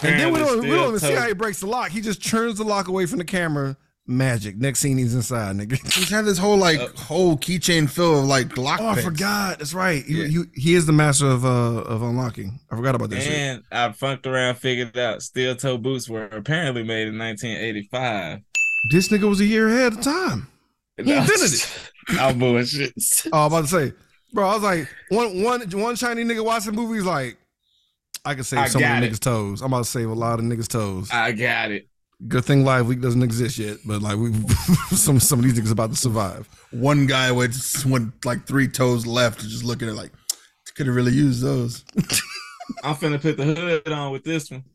And then we don't, we don't even see how he breaks the lock. He just turns the lock away from the camera. Magic. Next scene, he's inside, nigga. He's had this whole like whole keychain full of like lock Oh, I picks. forgot. That's right. He, Yeah. he, he is the master of uh of unlocking. I forgot about that shit. And I funked around, figured out steel toe boots were apparently made in 1985. This nigga was a year ahead of time. He invented it. I'm bullshit. Oh, I was about to say, bro. I was like, one one one Chinese nigga watching movies like, I could save I some of the niggas' toes. I'm about to save a lot of niggas' toes. I got it. Good thing LiveLeak doesn't exist yet, but like we some some of these niggas about to survive. One guy with with like three toes left, just looking at it like could have really used those. I'm finna put the hood on with this one.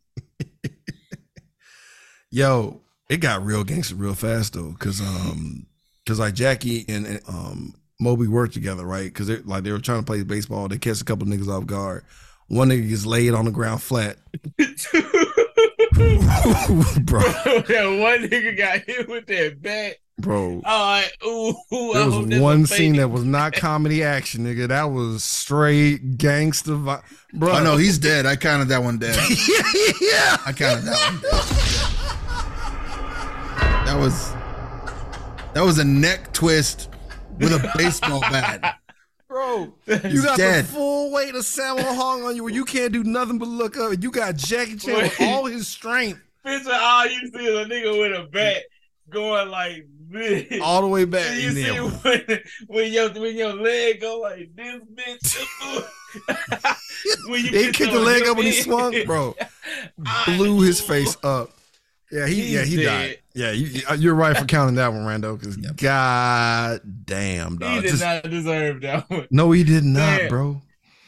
Yo, it got real gangster real fast though, cause um, cause like Jackie and, and um Moby worked together, right? Cause they like they were trying to play baseball. They catch a couple niggas off guard. One nigga gets laid on the ground flat, bro, that one nigga got hit with that bat. bro. Oh, like, ooh, ooh, There hope was one scene fake. that was not comedy action, nigga. That was straight gangster, vi- bro. I know he's dead. I counted that one dead. yeah. I counted that one dead. That was that was a neck twist with a baseball bat. Bro, you got dead. the full weight of Sammo Hung on you where you can't do nothing but look up. You got Jackie Chan with all his strength Picture all you see is a nigga with a bat going like this. all the way back. And you see when, when your when your leg go like this, bitch. when you they kicked the leg up when he swung, bro. Blew his face up. Yeah, he He's yeah he dead. died. Yeah, you, uh, you're right for counting that one, Rando. Because god damn, He did Just- not deserve that one. no, he did not, Damn. bro.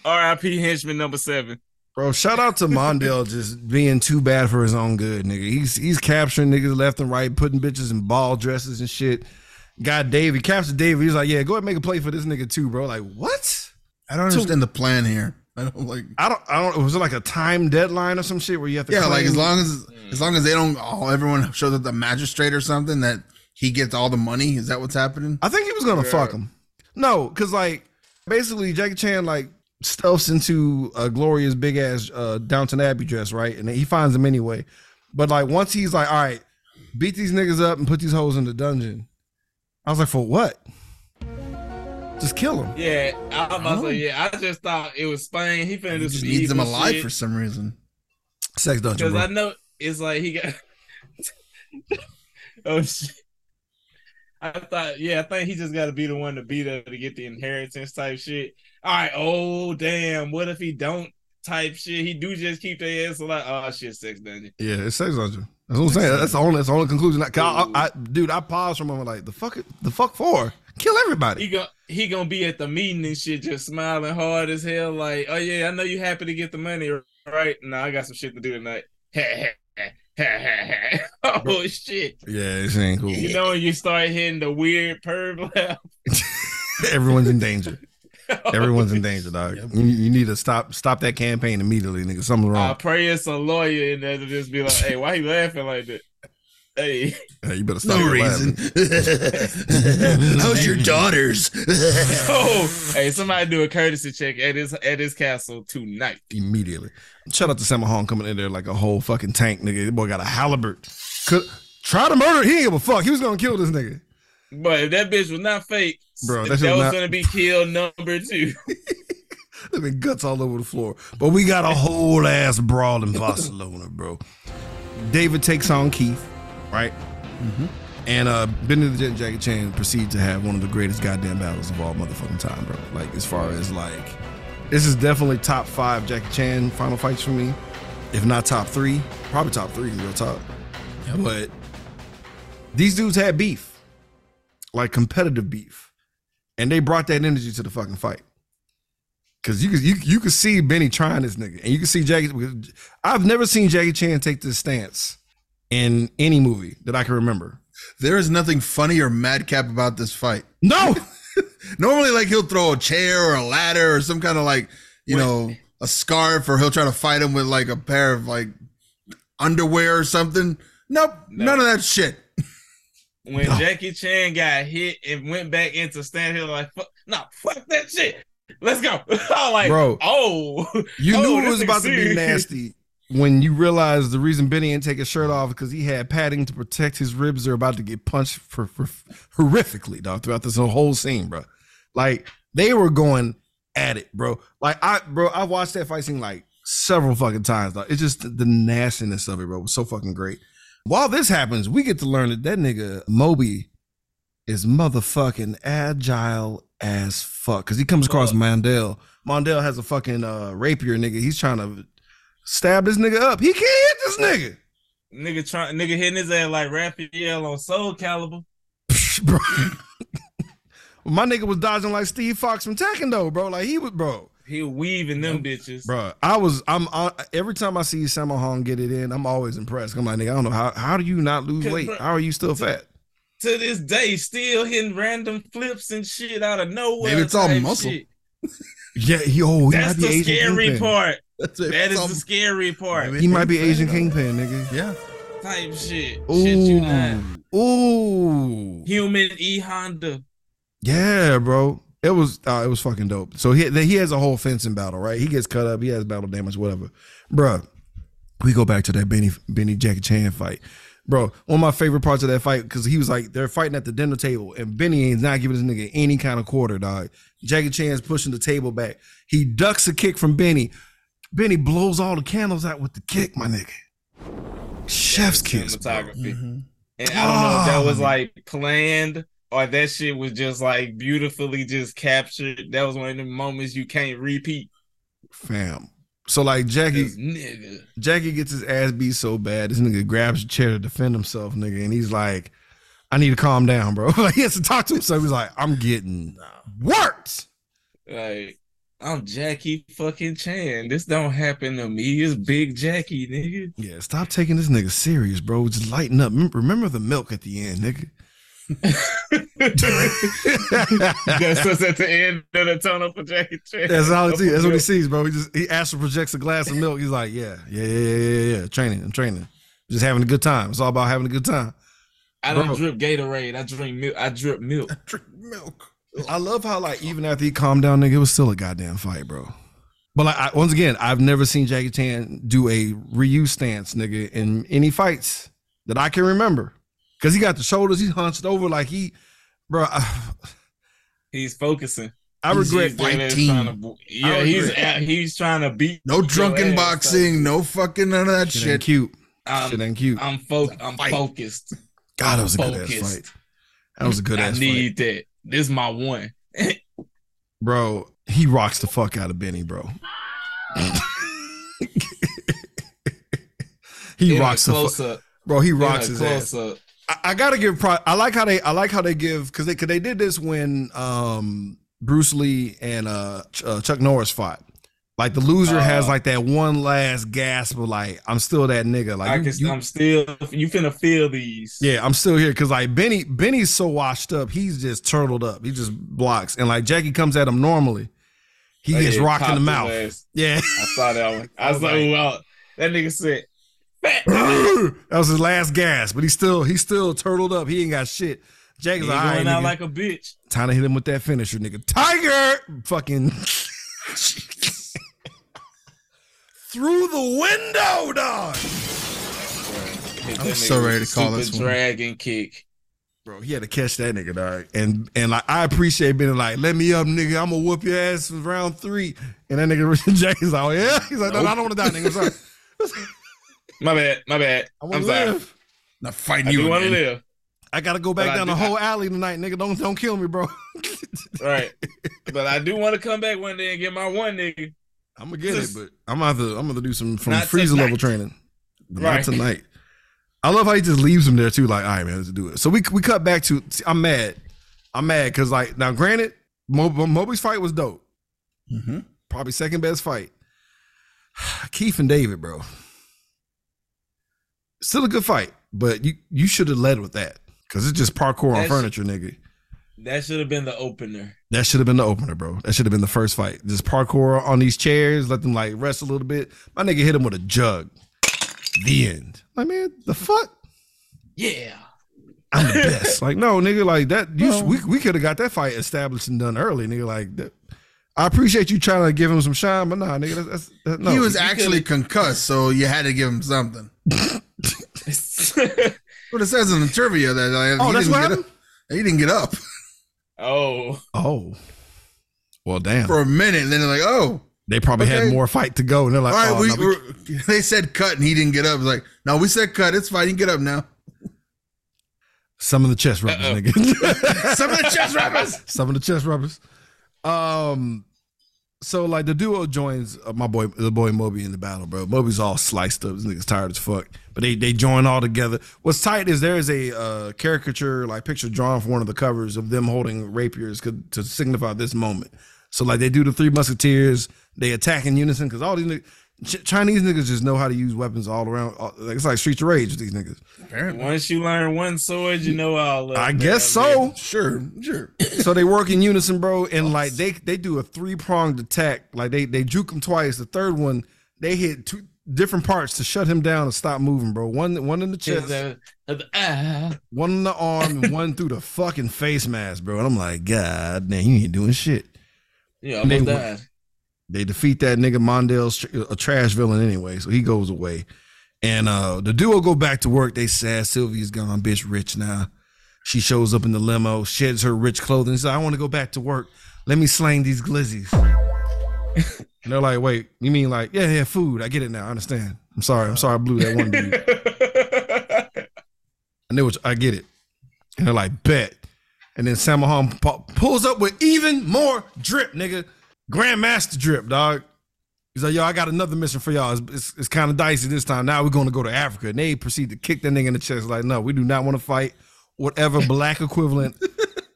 R.I.P. Henchman number seven. Bro, shout out to Mondale just being too bad for his own good, nigga. He's he's capturing niggas left and right, putting bitches in ball dresses and shit. Got Dave, he captured Dave. He's like, yeah, go ahead and make a play for this nigga too, bro. Like, what? I don't understand the plan here. I don't like I don't, I don't. Was it like a time deadline or some shit where you have to? Yeah, like as long as as long as they don't all everyone shows up the magistrate or something that he gets all the money. Is that what's happening? I think he was gonna fuck him. No, because like basically Jackie Chan like stuffs into a glorious big ass uh, Downton Abbey dress, right? And he finds him anyway. But like once he's like, all right, beat these niggas up and put these hoes in the dungeon. I was like, for what? Just kill him. Yeah, I was about to say, yeah, I just thought it was Spain. He finna He do just some needs them evil alive shit. for some reason. Sex dungeon, Because I know it's like he got. oh shit! I thought, yeah, I think he just got to be the one to beat her to get the inheritance type shit. All right, oh damn, what if he don't type shit? He do just keep their ass alive. Oh shit, sex dungeon. Yeah, it's sex dungeon. That's what I'm saying. That's the only. That's the only conclusion. I, I, I, dude, I paused for a moment. Like the fuck, the fuck for? Kill everybody. He go he gonna be at the meeting and shit, just smiling hard as hell. Like, oh yeah, I know you happy to get the money, right? No, I got some shit to do tonight. oh shit! Yeah, this ain't cool. You know when you start hitting the weird perv laugh. Everyone's in danger. Everyone's in danger, dog. You, you need to stop stop that campaign immediately, nigga. Something's I pray it's a lawyer in there to just be like, "Hey, why you laughing like that?" Hey, Hey, you better stop. No your reason. How's your daughters? oh, hey, somebody do a courtesy check at his at his castle tonight. immediately. Shout out to Sammo Hung coming in there like a whole fucking tank, nigga. That boy got a halberd. Could try to murder. He ain't give a fuck. He was gonna kill this nigga. But if that bitch was not fake, Bro, that that, shit was was not- gonna be kill number two. There been guts all over the floor. But we got a whole ass brawl in Barcelona, bro. David takes on Keith, right? And uh, Benny the Jet and Jackie Chan proceed to have one of the greatest goddamn battles of all motherfucking time, bro. Like as far as like, this is definitely top five Jackie Chan final fights for me, if not top three, probably top three, real top. But these dudes had beef, like competitive beef, and they brought that energy to the fucking fight. Cause you could you you could see Benny trying this nigga, and you can see Jackie. I've never seen Jackie Chan take this stance in any movie that I can remember. There is nothing funny or madcap about this fight. No, Normally, like he'll throw a chair or a ladder or some kind of like, you know, a scarf, or he'll try to fight him with like a pair of like underwear or something. Nope, none of that shit. When Jackie Chan got hit and went back into stand here like fuck no, fuck that shit. Let's go. I was like, Bro. oh, you oh, knew it was nigga about to be nasty when you realize the reason Benny didn't take his shirt off because he had padding to protect his ribs. Are about to get punched for, for horrifically, dog, throughout this whole scene, bro. Like they were going at it, bro. Like I, bro, I've watched that fight scene like several fucking times. Dog. It's just the, the nastiness of it, bro. was so fucking great. While this happens, we get to learn that that nigga Moby is motherfucking agile as fuck because he comes across Mandel. Mondale has a fucking uh, rapier, nigga. He's trying to stab this nigga up. He can't hit this nigga. Nigga trying nigga hitting his ass like Raphael on Soulcalibur. bro. My nigga was dodging like Steve Fox from Tekken though, bro. Like he was, bro. He weaving them bitches. Bro, I was, I'm uh, every time I see Sammo Hung get it in, I'm always impressed. I'm like, nigga, I don't know how, how do you not lose weight? bro, How are you still fat? To this day, still hitting random flips and shit out of nowhere. Maybe it's all muscle. shit. Yeah, he, oh, he That's might be the Asian scary kingpin. part. That's it. That is the scary part. He might be Asian kingpin, nigga. Yeah. Type shit. Shit you not. Ooh, ooh, Human E Honda. yeah, bro. It was, uh, it was fucking dope. So he he has a whole fencing battle, right? He gets cut up. He has battle damage, whatever, Bruh, We go back to that Benny Benny Jackie Chan fight. Bro, one of my favorite parts of that fight because he was like they're fighting at the dinner table and Benny ain't not giving this nigga any kind of quarter, dog. Jackie Chan's pushing the table back. He ducks a kick from Benny. Benny blows all the candles out with the kick, my nigga. Chef's kiss. Mm-hmm. And I don't know if that was Oh. like planned or that shit was just like beautifully just captured. That was one of the moments you can't repeat. Fam. So like Jackie, nigga. Jackie gets his ass beat so bad, this nigga grabs a chair to defend himself, nigga, and he's like, I need to calm down, bro. like he has to talk to himself. He's like, I'm getting worked. Like, I'm Jackie fucking Chan. This don't happen to me. It's Big Jackie, nigga. Yeah, stop taking this nigga serious, bro. Just lighten up. Remember the milk at the end, nigga. That's what's at the end of the tunnel for Jackie Chan. That's all he sees. That's what he sees, bro. He just he astral projects a glass of milk. He's like, yeah, yeah, yeah, yeah, yeah, yeah. Training, I'm training. Just having a good time. It's all about having a good time. I don't Bro. drip Gatorade. I drink milk. I drip milk. I Drink milk. I love how like even after he calmed down, nigga, it was still a goddamn fight, bro. But like I, once again, I've never seen Jackie Chan do a Ryu stance, nigga, in any fights that I can remember. Cause he got the shoulders, he's hunched over like he, bro. I, He's focusing. I regret. He's Fighting. trying to- yeah, I he's at, he's trying to beat. No drunken ass. boxing. No fucking none of that Shit, shit. ain't cute. I'm, Shit ain't cute. I'm fo- I'm Fight. focused. God, that was a good ass fight. That was a good I ass fight, I need that. This is my one. bro. He rocks the fuck out of Benny, bro. he In a rocks the close fuck, up. bro. He In a rocks his ass. up. I, I gotta give pro. I like how they. I like how they give because they because they did this when um Bruce Lee and uh, Ch- uh Chuck Norris fought. Like the loser has Uh, like that one last gasp of like I'm still that nigga. Like I you- can, you- I'm still. You finna feel these. yeah, I'm still here because like Benny Benny's so washed up. He's just turtled up. He just blocks and like Jackie comes at him normally. He Oh, gets rocked in the mouth. ass. Yeah. I saw that one. I was like, like- wow. That nigga said. That was his last gas, but he still he still turtled up. He ain't got shit. Jake's like, right, going out nigga. like a bitch. Time to hit him with that finisher, nigga. Tiger! Fucking through the window, dog. I'm so ready to call this one. dragon kick. Bro, he had to catch that nigga, dog. And and like I appreciate being like, let me up, nigga. I'm gonna whoop your ass for round three. And that nigga Jackie's like, oh, yeah. He's like, no, no, I don't want to die, nigga. I'm sorry. My bad. My bad. I I'm want to sorry. live. Not fighting I you do want to live. I gotta go back But down do- the whole alley tonight, nigga. Don't don't kill me, bro. Right. but I do want to come back one day and get my one nigga. I'm gonna get it, but I'm gonna to I'm gonna do some from Not freezer level training. But Right. Not tonight. I love how he just leaves him there too. Like, all right, man, let's do it. So we we cut back to. see, I'm mad. I'm mad because like now, granted, Mo- Moby's fight was dope. Mm-hmm. Probably second best fight. Keith and David, bro. Still a good fight, but you you should have led with that because it's just parkour on That's- furniture, nigga. That should have been the opener. That should have been the opener, bro. That should have been the first fight. Just parkour on these chairs, let them like rest a little bit. My nigga hit him with a jug. The end. Like, man, the fuck? Yeah. I'm the best. like, no, nigga, like that. You, Well- we we could have got that fight established and done early, nigga. Like, that, I appreciate you trying to give him some shine, but nah, nigga, that's, that's that, no. he was actually concussed, so you had to give him something. But it says in the trivia that like, Oh, he that's didn't what get happened. up. He didn't get up oh. Oh, well, damn. for a minute, and then they're like, "Oh, they probably had more fight to go, and they're like, all right." oh, we, no, we- they said cut, and he didn't get up. It's like, no, we said cut. It's fine. You can get up now. some of the chest rubbers, Uh-oh. nigga. Some of the chest rubbers. some of the chest rubbers. Um, so like the duo joins uh, my boy, the boy Moby in the battle, bro. Moby's all sliced up. This nigga's tired as fuck. But they they join all together. What's tight is there is a uh, caricature like picture drawn for one of the covers of them holding rapiers co- to signify this moment. So like they do the three musketeers, they attack in unison because all these niggas, Ch- Chinese niggas just know how to use weapons all around. All, like, it's like Streets of Rage with these niggas. Apparently, Once you learn one sword, you know all of I them, guess man. so. sure, sure. so they work in unison, bro, and like they they do a three pronged attack. Like they they juke them twice. The third one, they hit two different parts to shut him down and stop moving, bro. One one in the chest, Uh, uh, one in the arm, and one through the fucking face mask, bro. And I'm like, God damn, you ain't doing shit. Almost They- died. They defeat that nigga Mondale's a trash villain anyway, so he goes away. And uh the duo go back to work. They sad Sylvia's gone, bitch, rich now. She shows up in the limo, sheds her rich clothing. Says, "I want to go back to work. Let me slang these glizzies." And they're like, "Wait, you mean like, yeah, yeah, food? I get it now. I understand. I'm sorry. I'm sorry, I blew that one dude. I knew what I get it." And they're like, "Bet." And then Samahan pu- pulls up with even more drip, nigga. Grandmaster drip, dog. He's like, yo, I got another mission for y'all. It's, it's, it's kind of dicey this time. Now we're going to go to Africa. And they proceed to kick that nigga in the chest. Like, no, we do not want to fight whatever black equivalent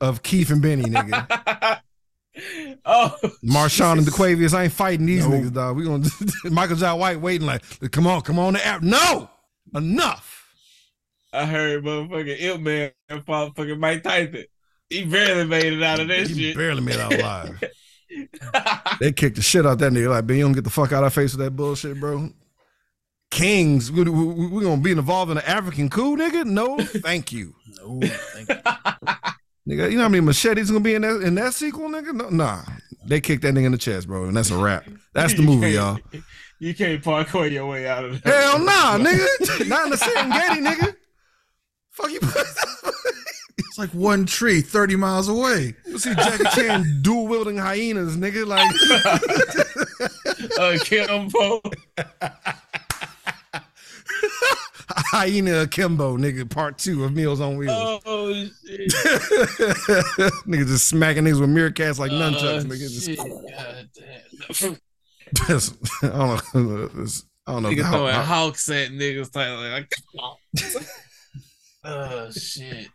of Keith and Benny, nigga. oh, Marshawn and Jesus. DeQuavius, I ain't fighting these No. niggas, dog. We gonna Michael John White waiting like, come on, come on to Africa. No, enough. I heard motherfucking ill Man fought fucking Mike Tyson. He barely made it out of that He shit. barely made it out alive. They kicked the shit out that nigga. Like, Ben, you don't get the fuck out of our face with that bullshit, bro. Kings, we, we, we gonna be involved in an African coup, nigga? No, thank you. No, thank you. Nigga, you know how many machetes gonna be in that in that sequel, nigga? No, nah. They kicked that nigga in the chest, bro, and that's a wrap. That's the movie, y'all. You can't parkour your way out of that. Hell nah, nigga. Not in the Serengeti, nigga. Fuck you. It's like one tree 30 miles away. you see Jackie Chan dual wielding hyenas, nigga. Like Uh, Kimbo. Hyena akimbo, nigga. Part two of Meals on Wheels. Oh shit. nigga just smacking niggas with meerkats like nunchucks, Oh, nigga. Just shit. God damn. I don't know. I don't know. Nigga how- throwing how- hawks at niggas like, like Oh shit.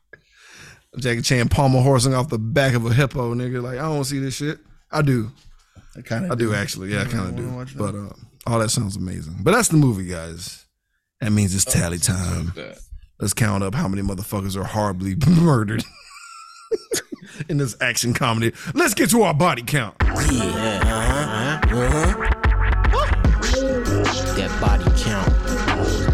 Jackie Chan pommel horsing off the back of a hippo, nigga. Like I don't see this shit. I do. I kind of. I do actually. Yeah, I kind of do. But uh, all that sounds amazing. But that's the movie, guys. That means it's tally time. Let's count up how many motherfuckers are horribly murdered in this action comedy. Let's get to our body count. Yeah. Uh huh. Uh huh. That body count.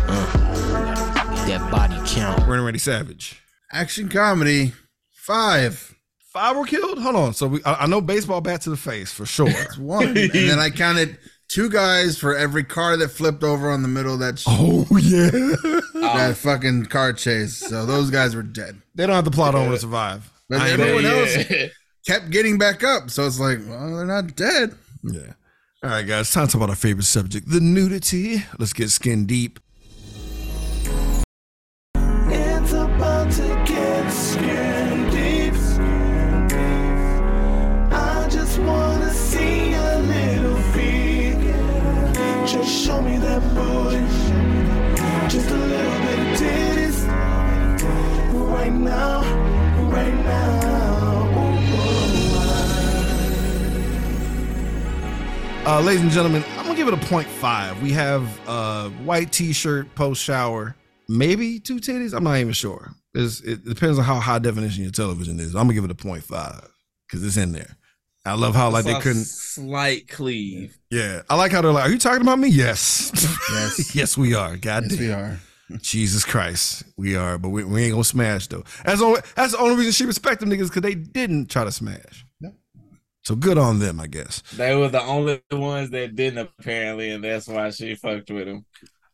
Uh, that body count. Ready, ready, savage. Action comedy, five. Five were killed. Hold on. So we, I, I know baseball bat to the face for sure. One. and then I counted two guys for every car that flipped over on the middle of that, sh- oh yeah. that um, fucking car chase. So those guys were dead. They don't have to plot on to survive. But I ain't everyone mad. else kept getting back up. So it's like, well, they're not dead. Yeah. All right, guys. Time to talk about our favorite subject, the nudity. Let's get skin deep. Uh, ladies and gentlemen, I'm gonna give it a 0.5. We have uh white t-shirt post shower, maybe two titties. I'm not even sure. It's, it depends on how high definition your television is. I'm gonna give it a 0.5 because it's in there. I love how like they couldn't. slight cleave. Yeah, I like how they're like, "Are you talking about me?" Yes, Yes. yes, we are. God Yes, we are. Jesus Christ, we are, but we, we ain't gonna smash though. That's only that's the only reason she respect them niggas because they didn't try to smash. So good on them, I guess. They were the only ones that didn't apparently, and that's why she fucked with him.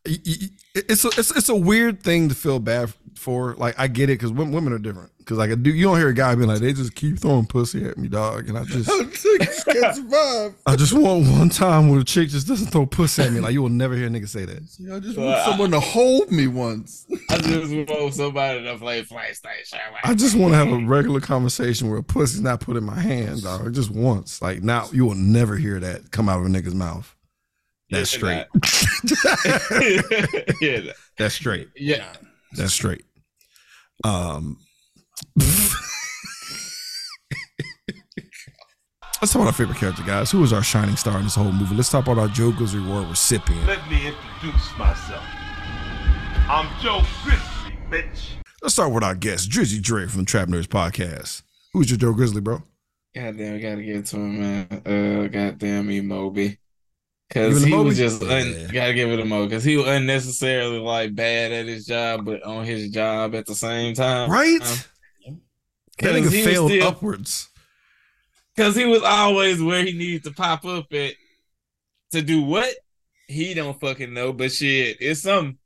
It's a, it's it's a weird thing to feel bad for. Like I get it because women are different. Because like a dude, you don't hear a guy being like, they just keep throwing pussy at me, dog, and I just Can't survive. I just want one time where a chick just doesn't throw pussy at me. Like you will never hear a nigga say that. I just Well, want I- someone to hold me once. I just want somebody to play PlayStation. I just want to have a regular conversation where a pussy's not put in my hand, dog. Just once. Like now, you will never hear that come out of a nigga's mouth. That's Yeah, straight. yeah, That's straight. yeah. That's straight. Um, let's talk about our favorite character, guys. Who was our shining star in this whole movie? Let's talk about our Joker's Grizzly Award recipient. Let me introduce myself. I'm Joe Grizzly, bitch. Let's start with our guest, Drizzy Dre from the Trap Nerds Podcast. Who's your Joe Grizzly, bro? Goddamn, we gotta get to him, man. Uh, goddamn me, Moby. Cause Give he was just un- Yeah. gotta give it a mo. Cause he was unnecessarily like bad at his job, but on his job at the same time. Right? Um, that 'cause nigga he failed still- upwards. Cause he was always where he needed to pop up at to do what he don't fucking know, but shit, it's something.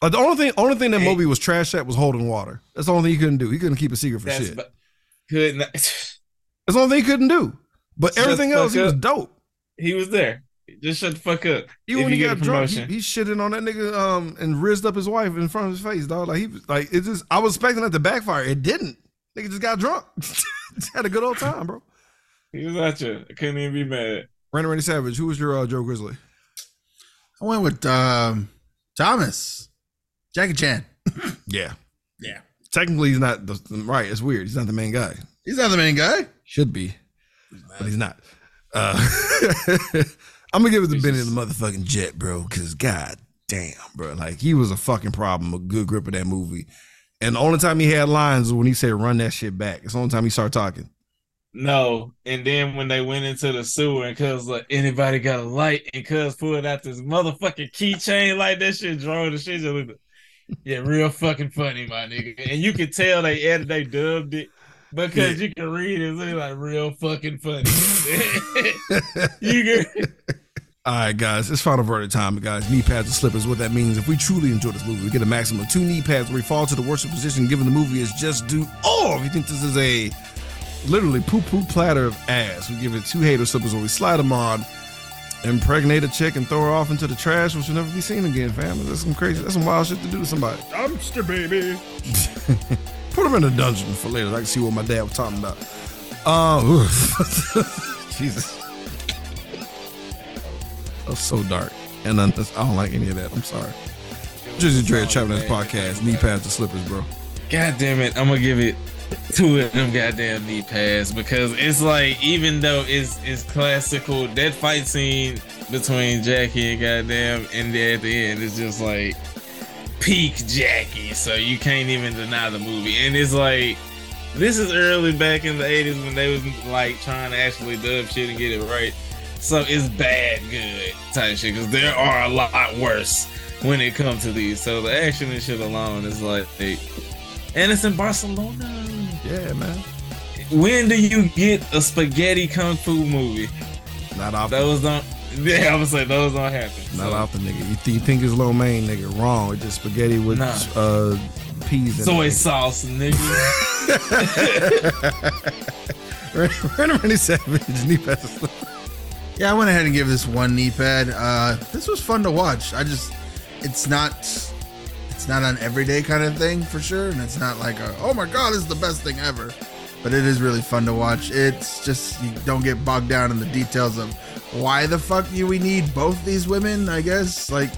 Like the only thing, only thing that Hey. Moby was trash at was holding water. That's the only thing he couldn't do. He couldn't keep a secret for That's shit. but could not. That's the only thing he couldn't do. But everything else, fuck he was dope. he was there. Just shut the fuck up. Even when he you got get drunk, he, promotion. he shitted on that nigga um and rizzed up his wife in front of his face, dog. Like he was like it just I was expecting that to backfire. It didn't. Nigga just got drunk. just had a good old time, bro. He was at you. I couldn't even be mad. Randy Randy Savage, who was your uh, Joe Grizzly? I went with um, Thomas, Jackie Chan. Yeah. Yeah. Technically he's not the, right, it's weird. He's not the main guy. He's not the main guy. Should be. But he's not. Uh I'm gonna give it to Benny the motherfucking jet, bro, because god damn, bro. Like he was a fucking problem, a good grip of that movie. And the only time he had lines was when he said run that shit back. It's the only time he started talking. No, and then when they went into the sewer and cuz like anybody got a light and cuz pulled out this motherfucking keychain like that shit drove the shit just looked- yeah, real fucking funny, my nigga. And you could tell they edited, they dubbed it because you can read it, it's like real fucking funny. you can, All right, guys, it's final verdict time, guys. Knee pads and slippers. What that means, if we truly enjoy this movie, we get a maximum of two knee pads where we fall to the worship position given the movie is just due. Or if you think this is a literally poo poo platter of ass, we give it two hater slippers where we slide them on, impregnate a chick, and throw her off into the trash, which will never be seen again, fam. That's some crazy, that's some wild shit to do to somebody. Dumpster baby. Put them in a dungeon for later. I can see what my dad was talking about. Uh. Jesus. So dark. And I, don't like any of that. I'm sorry. Drizzy Dre, Trap Nerds Podcast, knee pads and slippers, bro. God damn it, I'm gonna give it two of them goddamn knee pads because it's like even though it's it's classical, that fight scene between Jackie and goddamn and then at the end is just like peak Jackie, so you can't even deny the movie. And it's like this is early back in the 80s when they was like trying to actually dub shit and get it right. So it's bad good type shit because there are a lot worse when it comes to these. So the action and shit alone is like, and it's in Barcelona. Yeah, man. When do you get a spaghetti kung fu movie? Not often. Those don't. Yeah, I would say those don't happen. Not So, often, nigga. You, th- you think it's lo mein, nigga. Wrong. It's just spaghetti with Nah. uh, peas soy it. sauce, nigga. Randy Savage, knee and slippers. Yeah, I went ahead and gave this one knee pad. Uh, this was fun to watch. I just, it's not, it's not an everyday kind of thing for sure, and it's not like a, oh my god, this is the best thing ever. But it is really fun to watch. It's just you don't get bogged down in the details of why the fuck do we need both these women. I guess like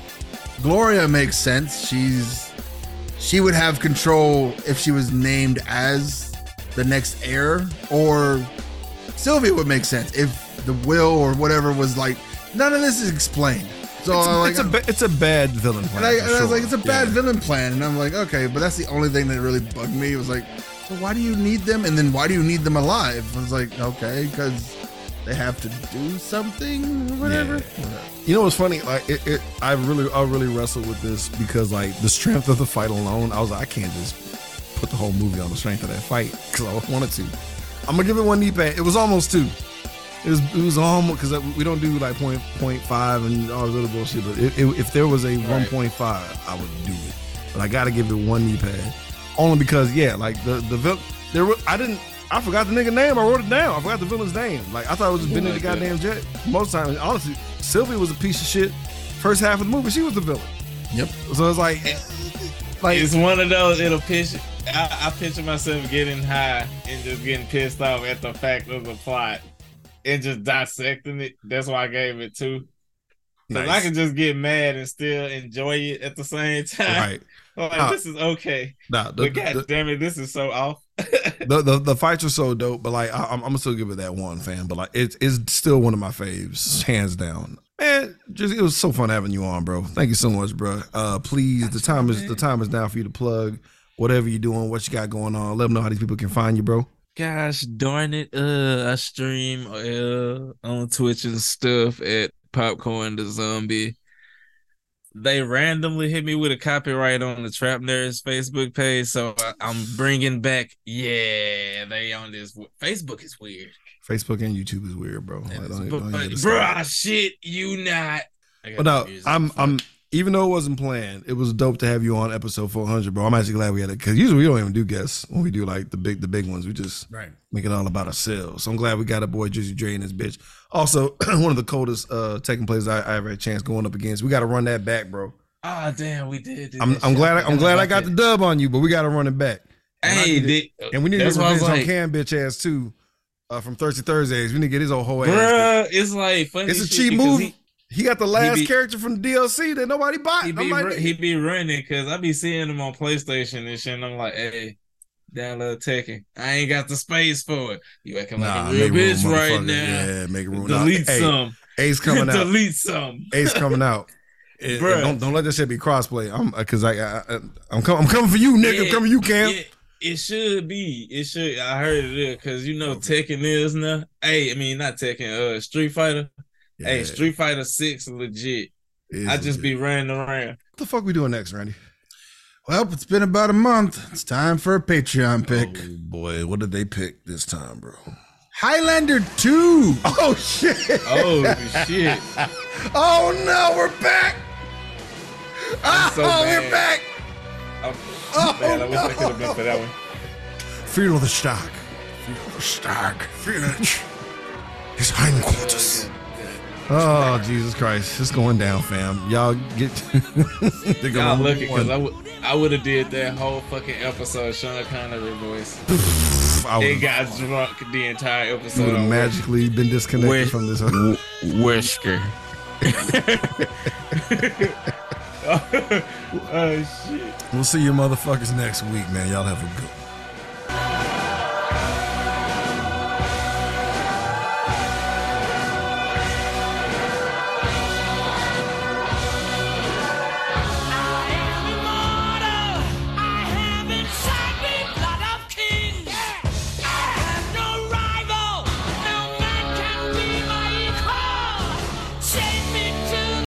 Gloria makes sense. She's she would have control if she was named as the next heir, or Sylvia would make sense if the will or whatever was like none of this is explained. So It's, a, like, it's, a, ba- it's a bad villain plan. and I, and I was like, it's a bad Yeah. villain plan, and I'm like, okay, but that's the only thing that really bugged me. It was like, so why do you need them, and then why do you need them alive? I was like, okay, because they have to do something, or whatever. You know what's funny? Like it, it, I really, I really wrestled with this because like the strength of the fight alone, I was like, I can't just put the whole movie on the strength of that fight because I wanted to. I'm gonna give it one knee pad. It was almost two. It was, it was almost because we don't do like point point five and all this other bullshit. But it, it, if there was a one point five, I would do it. But I got to give it one knee pad, only because yeah, like the the vil- there I didn't. I forgot the nigga name. I wrote it down. I forgot the villain's name. Like I thought it was just Benedict like that. goddamn Jet. Most times, honestly, Sylvia was a piece of shit. First half of the movie, she was the villain. Yep. So it's like, like It's one of those. It'll pitch. I, I picture myself getting high and just getting pissed off at the fact of the plot and just dissecting it. That's why I gave it two. Because I can just get mad and still enjoy it at the same time. right. Like, Uh, this is okay. Nah, the, But god the, damn it, this is so off. the, the the fights are so dope, but like I, I'm, I'm gonna still give it that one fan. But like it's it's still one of my faves, hands down. Man, just it was so fun having you on, bro. Thank you so much, bro. Uh, please, the time is the time is now for you to plug whatever you're doing, what you got going on. Let them know how these people can find you, bro. Gosh darn it. Uh I stream uh on Twitch and stuff at Popcorn the Zombie. They randomly hit me with a copyright on the Trap Nerds Facebook page, so I, I'm bringing back. Yeah, they on this. Facebook is weird, Facebook and YouTube is weird, bro. Like, don't- don't but us shit, you not. But no. I'm I'm even though it wasn't planned, it was dope to have you on episode 400, bro. I'm actually glad we had it because usually we don't even do guests when we do like the big the big ones. We just Right. make it all about ourselves. So I'm glad we got a boy Drizzy Dre in this bitch. Also, one of the coldest uh taking plays I, I ever had a chance going up against. We got to run that back, bro. Ah, damn, we did. I'm I'm glad I, I'm glad I got the dub on you, but we got to run it back. And Hey, did, And we need to get why I on like, Cam bitch ass too. Uh, from Thirsty Thursdays, we need to get his old whole ass. bruh, it's like funny. It's a cheap move. He, He got the last be- character from the DLC that nobody bought. he I'm be like, he be running because I be seeing him on PlayStation and shit. And I'm like, hey, download Tekken. I ain't got the space for it. You acting like Nah, a real make room, bitch right now. Yeah, make room. Nah, Delete hey, some. Ace coming out. Delete some. Ace coming out. Bruh. don't don't let that shit be crossplay. I'm because I, I, I I'm coming I'm coming for you, nigga. I'm Yeah, coming for you, Cam. yeah, it should be. It should. I heard it because you know Tekken is now. Hey, I mean not Tekken. Uh, Street Fighter. Hey, Street Fighter Six legit. it is I just legit. be running around. What the fuck we doing next, Randy? Well, it's been about a month. It's time for a Patreon pick. Oh boy, what did they pick this time, bro? Highlander 2. Oh shit! Oh shit! Oh no, we're back! I'm ah, so oh, mad. we're back! I'm, Oh, man, I wish I no. could have been for that one. Feel the stark. Feel the stark. Feel it. His hindquarters. Oh Oh, Jesus Christ! It's going down, fam. Y'all get. They're Y'all gonna lucky because. I would I would have did that whole fucking episode Sean Connery voice. I It would got drunk the entire you episode. would have on magically been disconnected Wait. from this. Whisker. oh shit. We'll see you motherfuckers next week, man. Y'all have a good.